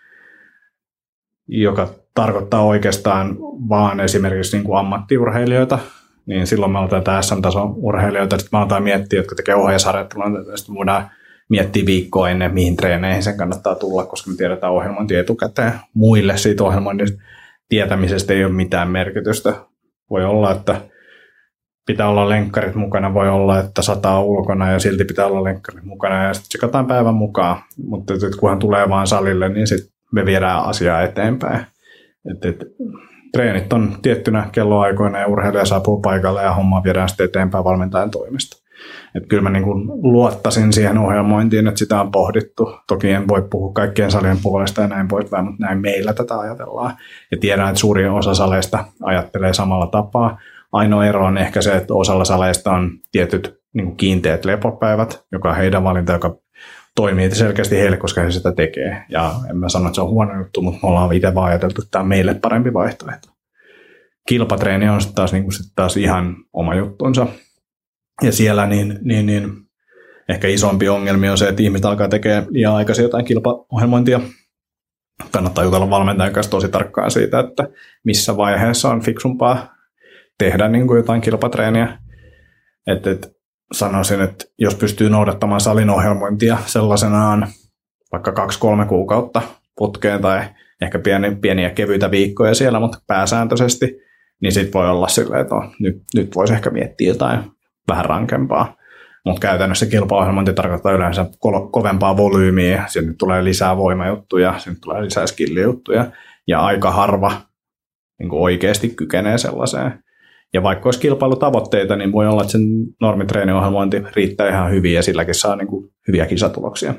joka tarkoittaa oikeastaan vaan esimerkiksi niin kuin ammattiurheilijoita, niin silloin me otetaan SM-tason urheilijoita, sitten me aletaan miettiä, jotka tekee ohjeisharjoittelua, sitten voidaan miettiä viikkoa ennen, mihin treeneihin sen kannattaa tulla, koska me tiedetään ohjelmointi etukäteen. Muille siitä ohjelmoinnin tietämisestä ei ole mitään merkitystä. Voi olla, että pitää olla lenkkarit mukana, voi olla, että sataa ulkona ja silti pitää olla lenkkarit mukana ja sitten tsekataan päivän mukaan. Mutta kunhan tulee vaan salille, niin sitten me viedään asiaa eteenpäin. Et, et, treenit on tiettynä kelloaikoina ja urheilija saapuu paikalle ja homma viedään sitten eteenpäin valmentajan toimesta. Et kyllä mä niin kuin luottasin siihen ohjelmointiin, että sitä on pohdittu. Toki en voi puhua kaikkien salien puolesta ja näin poispäin, mutta näin meillä tätä ajatellaan. Ja tiedän, että suurin osa saleista ajattelee samalla tapaa. Ainoa ero on ehkä se, että osalla saleista on tietyt niin kuin kiinteät lepopäivät, joka on heidän valinta, joka toimii selkeästi heille, koska he sitä tekee. Ja en mä sano, että se on huono juttu, mutta me ollaan itse vaan ajateltu, että tämä on meille parempi vaihtoehto. Kilpatreeni on sitten taas, niin sit taas ihan oma juttunsa. Ja siellä niin, niin, niin ehkä isompi ongelmi on se, että ihmiset alkaa tekemään liian aikaisin jotain kilpaohjelmointia. Kannattaa jutella valmentajan kanssa tosi tarkkaan siitä, että missä vaiheessa on fiksumpaa tehdä niin kuin jotain kilpatreeniä. Et, et, sanoisin, että jos pystyy noudattamaan salin ohjelmointia sellaisenaan vaikka kaksi-kolme kuukautta putkeen tai ehkä pieni, pieniä kevyitä viikkoja siellä, mutta pääsääntöisesti, niin sitten voi olla silleen, että on, nyt, nyt voisi ehkä miettiä jotain vähän rankempaa. Mutta käytännössä kilpaohjelmointi tarkoittaa yleensä ko- kovempaa volyymiä, sinne tulee lisää voimajuttuja, sinne tulee lisää skillijuttuja, ja aika harva niin oikeasti kykenee sellaiseen. Ja vaikka olisi kilpailutavoitteita, niin voi olla, että sen normitreeniohjelmointi riittää ihan hyvin ja silläkin saa niin kuin hyviä kisatuloksia.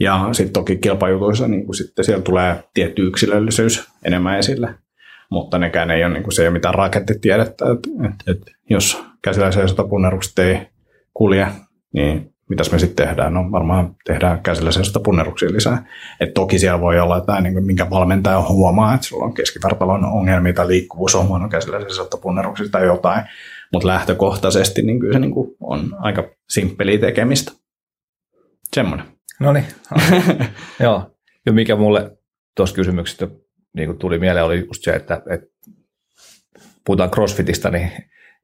Ja sitten toki kilpajutuissa niin kuin sitten siellä tulee tietty yksilöllisyys enemmän esille, mutta nekään ei ole, niin kuin, se ei ole mitään rakettitiedettä, että, että, että jos käsillä seisota punnerukset ei kulje, niin mitäs me sitten tehdään? No varmaan tehdään käsillä sen punneruksia lisää. Et toki siellä voi olla jotain, niin minkä valmentaja huomaa, että sulla on keskivartalon ongelmia tai liikkuvuus on huono käsillä sen punneruksia tai jotain. Mutta lähtökohtaisesti niin kyllä se niin kuin on aika simppeliä tekemistä. Semmoinen.
No niin. Joo. Ja mikä mulle tuossa kysymyksestä niin kuin tuli mieleen oli just se, että, että puhutaan crossfitista niin,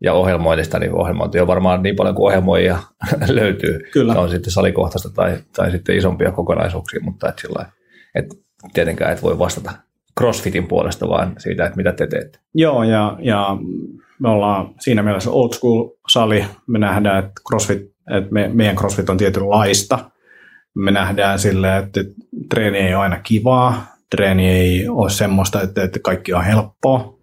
ja ohjelmoinnista, niin ohjelmointi on varmaan niin paljon kuin ohjelmoijia löytyy. Kyllä. On sitten salikohtaista tai, tai sitten isompia kokonaisuuksia, mutta et sillä et tietenkään et voi vastata crossfitin puolesta, vaan siitä, että mitä te teette.
Joo, ja, ja me ollaan siinä mielessä old school sali. Me nähdään, että, CrossFit, että me, meidän CrossFit on tietynlaista. Me nähdään sille, että treeni ei ole aina kivaa, treeni ei ole semmoista, että, että kaikki on helppoa.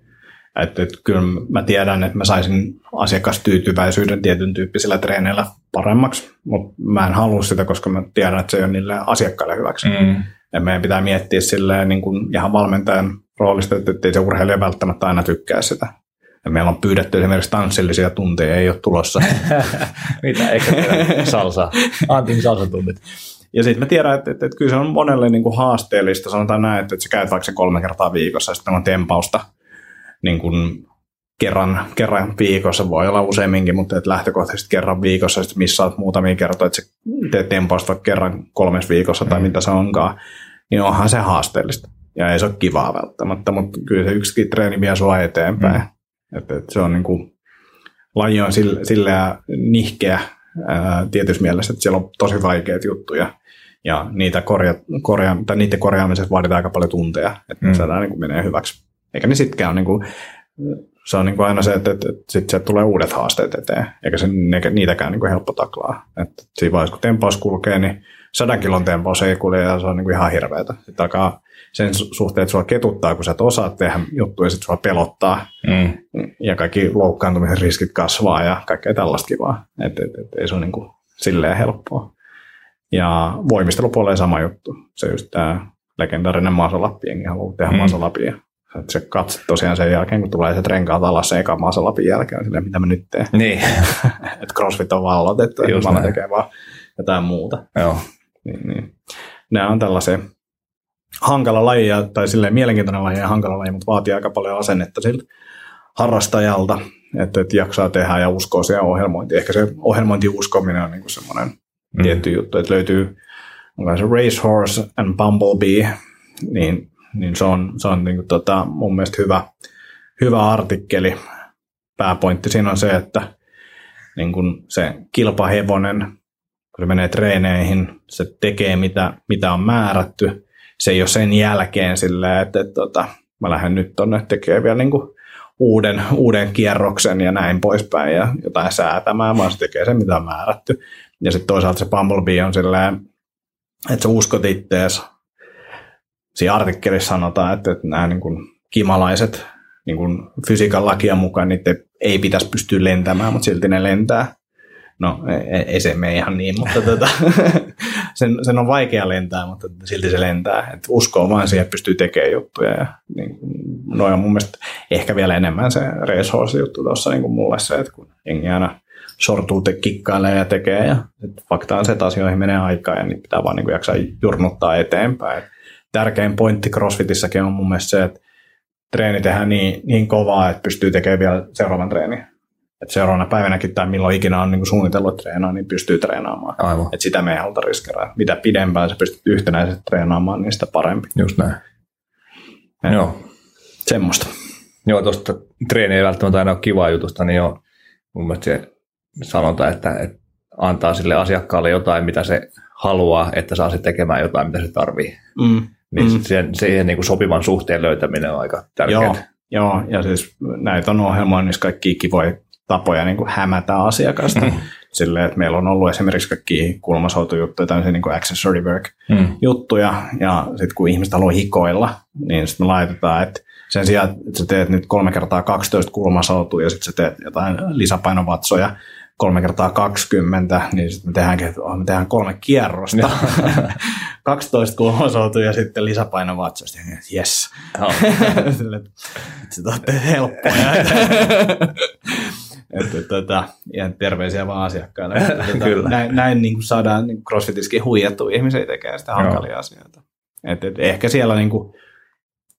Että, että kyllä mä tiedän, että mä saisin asiakastyytyväisyyden tietyn tyyppisillä treeneillä paremmaksi, mutta mä en halua sitä, koska mä tiedän, että se ei ole niille asiakkaille hyväksi. Mm. Ja meidän pitää miettiä silleen niin kuin ihan valmentajan roolista, että ei se urheilija välttämättä aina tykkää sitä. Ja meillä on pyydetty esimerkiksi tanssillisia tunteja, ei ole tulossa.
Mitä, eikö salsa? Antin salsatunnit.
Ja sitten mä tiedän, että, että, että kyllä se on monelle niin kuin haasteellista. Sanotaan näin, että, että sä käyt vaikka se kolme kertaa viikossa ja sitten on tempausta niin kuin kerran, kerran viikossa, voi olla useamminkin, mutta että lähtökohtaisesti kerran viikossa, sitten missaat muutamia kertoja, että sä teet tempausta vaikka kerran kolmes viikossa tai mm. mitä se onkaan, niin onhan se haasteellista. Ja ei se ole kivaa välttämättä, mutta kyllä se yksikin treeni vie sua eteenpäin. Mm. Että, että se on niin kuin, laji on sille, sille nihkeä ää, tietyssä mielessä, että siellä on tosi vaikeita juttuja ja niitä korja, korja, tai niiden korjaamisessa vaaditaan aika paljon tunteja, että mm. saadaan niin kuin menee hyväksi. Eikä ne sittenkään ole niin kuin, se on niin kuin aina se, että, että, että sitten sieltä tulee uudet haasteet eteen, eikä se ne, niitäkään niin kuin helppo taklaa. Että siinä vaiheessa, kun tempaus kulkee, niin sadan kilon tempaus ei kulje ja se on niin kuin ihan hirveätä. Sitten alkaa sen suhteen, että sua ketuttaa, kun sä et osaa tehdä juttuja, ja sitten sua pelottaa. Mm. Ja kaikki loukkaantumisen riskit kasvaa ja kaikkea tällaista kivaa. Että et, et, ei se ole niin kuin silleen helppoa. Ja voimistelupuolella sama juttu. Se just tämä legendaarinen Maasalappi, jengi haluaa tehdä mm. Maasalapia. Se katsot tosiaan sen jälkeen, kun tulee se renkaat alas se eka Maasalapin jälkeen, silleen, mitä mä nyt teen.
Niin.
että CrossFit on vallotettu, että mä tekee vaan jotain muuta.
Joo.
Niin, niin. Nämä on tällaisia hankala laji, tai silleen mielenkiintoinen laji ja hankala laji, mutta vaatii aika paljon asennetta siltä harrastajalta, että, että jaksaa tehdä ja uskoo siihen ohjelmointiin. Ehkä se ohjelmointi uskominen on niin kuin semmoinen mm. tietty juttu, että löytyy onko se Racehorse and Bumblebee, niin, niin se on, se on niin kuin tota, mun mielestä hyvä, hyvä artikkeli. Pääpointti siinä on se, että niin kuin se kilpahevonen, kun se menee treeneihin, se tekee mitä, mitä on määrätty. Se ei ole sen jälkeen silleen, että, että, että tota, mä lähden nyt tonne tekemään vielä niin kuin uuden, uuden kierroksen ja näin poispäin ja jotain säätämään, vaan se tekee sen, mitä on määrätty. Ja sitten toisaalta se Bumblebee on silleen, että sä uskot ittees. Siinä artikkelissa sanotaan, että, että nämä niin kuin kimalaiset niin kuin fysiikan lakia mukaan niitä ei pitäisi pystyä lentämään, mutta silti ne lentää. No, ei, ei se mene ihan niin, mutta tota, sen, sen, on vaikea lentää, mutta silti se lentää. Et uskoo vaan siihen, että pystyy tekemään juttuja. Ja, niin, noin on mun mielestä ehkä vielä enemmän se racehorse-juttu tuossa niin kuin mulle se, että kun jengi aina sortuu te kikkailee ja tekee. Ja fakta on se, että asioihin menee aikaa ja niitä pitää vaan niin kuin jaksaa jurnuttaa eteenpäin. Tärkein pointti CrossFitissäkin on mun mielestä se, että treeni tehdään niin, niin kovaa, että pystyy tekemään vielä seuraavan treenin. Että seuraavana päivänäkin tai milloin ikinä on niin suunnitellut treenaa, niin pystyy treenaamaan.
Aivan.
Että sitä me ei haluta riskeraa. Mitä pidempään sä pystyt yhtenäisesti treenaamaan, niin sitä parempi.
Just näin. Ja Joo.
Semmoista.
Joo, tuosta treeni ei välttämättä aina ole kivaa jutusta, niin joo, mun mielestä se sanota, että, että antaa sille asiakkaalle jotain, mitä se haluaa, että saa se tekemään jotain, mitä se tarvii. Mm. Niin mm. siihen, siihen niin kuin sopivan suhteen löytäminen on aika tärkeää.
Joo, joo, ja siis näitä on ohjelmoinnissa kaikki kivoja tapoja niin kuin hämätä asiakasta. Mm. Silleen, että meillä on ollut esimerkiksi kaikki kulmasoutujuttuja, tämmöisiä niin kuin accessory work mm. juttuja, ja sitten kun ihmiset haluaa hikoilla, niin sitten me laitetaan, että sen sijaan, että sä teet nyt kolme kertaa 12 kulmasoutua ja sitten sä teet jotain lisäpainovatsoja, kolme kertaa 20, niin sitten me tehdään, oh, me tehdään kolme kierrosta. 12 kulmasoutua ja sitten lisäpainovatsoista. Yes. Oh. se on helppoa. että, tota, ihan terveisiä vaan asiakkaille. Että, Kyllä. Näin, näin niin kuin saadaan niin CrossFitiskin huijattu ihmisiä tekemään sitä hankalia Joo. asioita. Et, et, ehkä siellä niin kuin,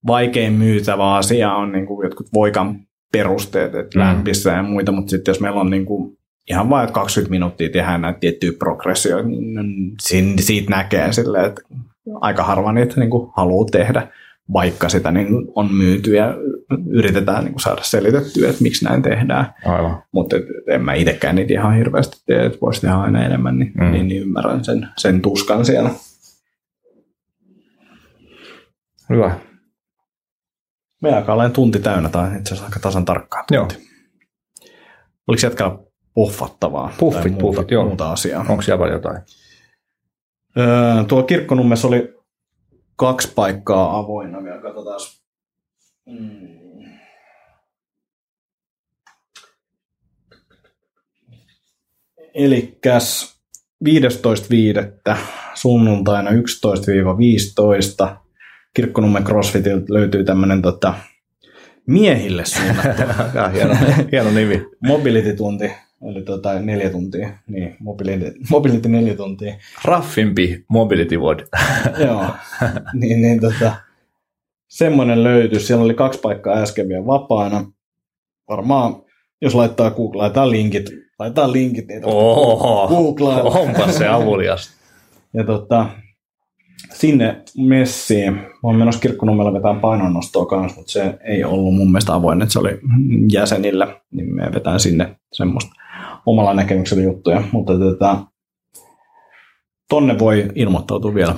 vaikein myytävä asia on niin kuin jotkut voikan perusteet, että mm. lämpissä ja muita, mutta sitten jos meillä on niin kuin ihan vain 20 minuuttia tehdään näitä tiettyjä progressioita, niin siitä näkee silleen, että aika harva niitä niin kuin haluaa tehdä, vaikka sitä niin on myyty ja yritetään niin kuin saada selitettyä, että miksi näin tehdään. Aivan. Mutta en mä itsekään niitä ihan hirveästi tee, että voisi tehdä aina enemmän, niin, mm. niin, niin ymmärrän sen, sen tuskan siellä.
Hyvä.
Me alkaa olla tunti täynnä, tai itse asiassa aika tasan tarkkaan tunti. Joo. Oliko jätkällä puffattavaa?
Puffit, muuta, puffit, joo.
Muuta asiaa.
Onko siellä jotain?
Öö, tuo kirkkonummessa oli kaksi paikkaa avoinna vielä, katsotaan. Mm. Elikkäs 15.5. sunnuntaina 11-15 Kirkkonummen CrossFitilta löytyy tämmöinen tota, miehille suunnattu.
hieno, hieno nimi.
Mobility-tunti, eli tota, neljä tuntia. Niin, mobility, mobility neljä tuntia.
Raffimpi Mobility Word.
Joo, niin, niin tota, semmoinen löytyi. Siellä oli kaksi paikkaa äsken vielä vapaana. Varmaan, jos laittaa Google, laittaa linkit, laittaa linkit niitä.
Oho, Onpa se avulias.
Ja tota, sinne messiin. Mä oon menossa kirkkonummella vetään painonnostoa kanssa, mutta se ei ollut mun mielestä avoin, että se oli jäsenillä, niin me vetään sinne semmoista omalla näkemyksellä juttuja. Mutta tätä, tota, tonne voi ilmoittautua vielä,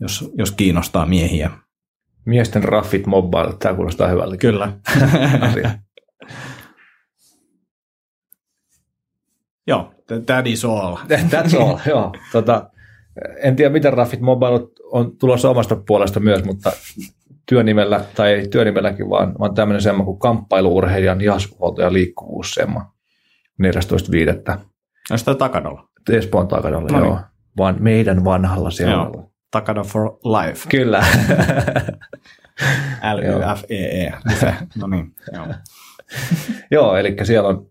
jos, jos kiinnostaa miehiä.
Miesten raffit mobile, tämä kuulostaa hyvältä.
Kyllä. Joo, that is all.
That's all, joo. Tota, en tiedä, miten Raffit Mobile on tulossa omasta puolesta myös, mutta työnimellä, tai ei työnimelläkin, vaan, vaan tämmöinen semmo kuin kamppailuurheilijan ja liikkuvuussemma 14.5.
No sitä Takadolla?
Espoon Takadolla, no niin. joo. Vaan meidän vanhalla siellä.
Takada for life.
Kyllä.
L-Y-F-E-E. E. No niin, joo.
joo, eli siellä on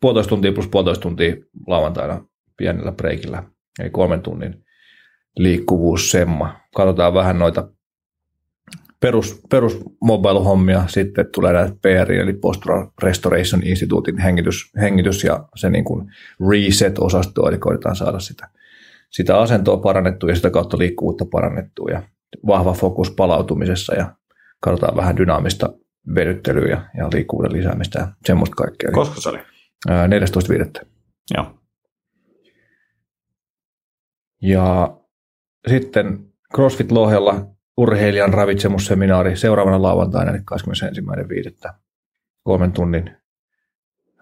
puolitoista tuntia plus puolitoista tuntia lauantaina pienellä breikillä, eli kolmen tunnin liikkuvuussemma. Katsotaan vähän noita perus, perus mobile-hommia, sitten tulee näitä PR, eli Post Restoration Instituutin hengitys, hengitys ja se niin kuin reset-osasto, eli koitetaan saada sitä, sitä asentoa parannettua ja sitä kautta liikkuvuutta parannettua ja vahva fokus palautumisessa ja katsotaan vähän dynaamista vedyttelyä ja, ja liikkuvuuden lisäämistä ja semmoista kaikkea.
Koska se oli?
14.5.
Joo.
Ja sitten CrossFit Lohjalla urheilijan ravitsemusseminaari seuraavana lauantaina, eli 21.5. Kolmen tunnin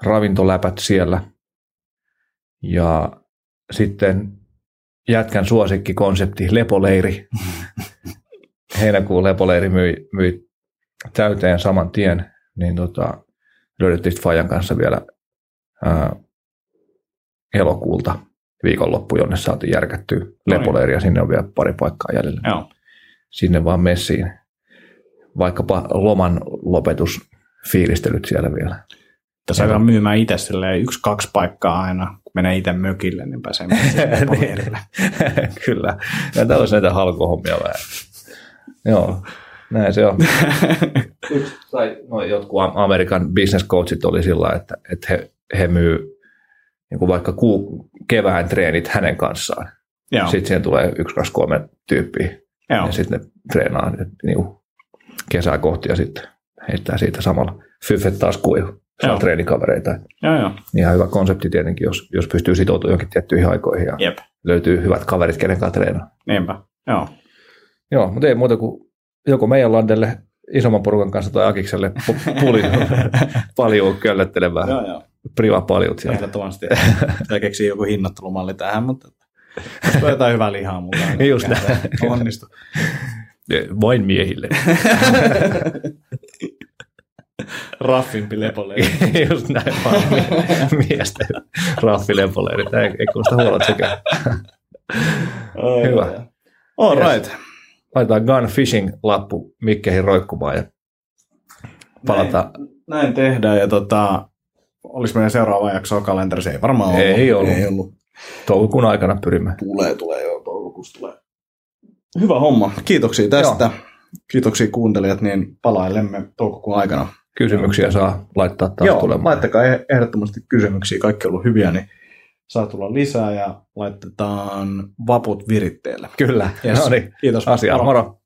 ravintoläpät siellä. Ja sitten jätkän suosikkikonsepti lepoleiri. Heinäkuun lepoleiri myi, myi täyteen saman tien, niin tota, löydettiin Fajan kanssa vielä ää, elokuulta viikonloppu, jonne saatiin järkättyä no niin. lepoleiria. Sinne on vielä pari paikkaa jäljellä.
Joo.
Sinne vaan messiin. Vaikkapa loman lopetus fiilistelyt siellä vielä.
Tässä on myymään itse yksi, kaksi paikkaa aina, kun menee itse mökille, niin pääsee niin.
Kyllä. Ja tällaisia näitä halkohommia vähän. Joo, näin se on. tai no, jotkut Amerikan business coachit oli sillä että, että he, he myy niin kuin vaikka kuu, kevään treenit hänen kanssaan. Joo. Sitten siihen tulee yksi, kaksi, kolme tyyppiä. Joo. Ja sitten ne treenaa niin kuin kesää kohti ja sitten heittää siitä samalla. Fyffet taas kuihu. Saa treenikavereita.
Joo, joo.
Ihan hyvä konsepti tietenkin, jos, jos pystyy sitoutumaan johonkin tiettyihin aikoihin ja
Jep.
löytyy hyvät kaverit, kenen kanssa treenaa.
Niinpä, joo.
Joo, mutta ei muuta kuin joko meidän landelle isomman porukan kanssa tai Akikselle puli paljon köllöttelevää.
joo, joo
priva paljon sieltä.
Ehdottomasti. Ja keksii joku hinnoittelumalli tähän, mutta jos jotain hyvää lihaa mukaan.
Niin just näin.
Onnistu.
Vain miehille.
Raffimpi lepoleiri.
Just näin vaan. Miesten raffi lepoleiri. Tämä ei, ei kuulosta huolot sekään. Hyvä.
All right.
Laitetaan gun fishing-lappu mikkeihin roikkumaan ja palataan.
Näin, näin tehdään ja tota, olisi meidän seuraava jakso kalenterissa. Ei varmaan ollut.
Ei ollut. Ei ollut. Toukokuun aikana pyrimme.
Tulee, tulee joo. Toukokuussa tulee. Hyvä homma. Kiitoksia tästä. Joo. Kiitoksia kuuntelijat, niin palailemme toukokuun aikana.
Kysymyksiä saa laittaa taas
Joo,
tulemaan.
laittakaa ehdottomasti kysymyksiä. Kaikki on ollut hyviä, niin saa tulla lisää ja laitetaan vaput viritteelle.
Kyllä.
Yes. No niin.
Kiitos. Asia. Moro. moro.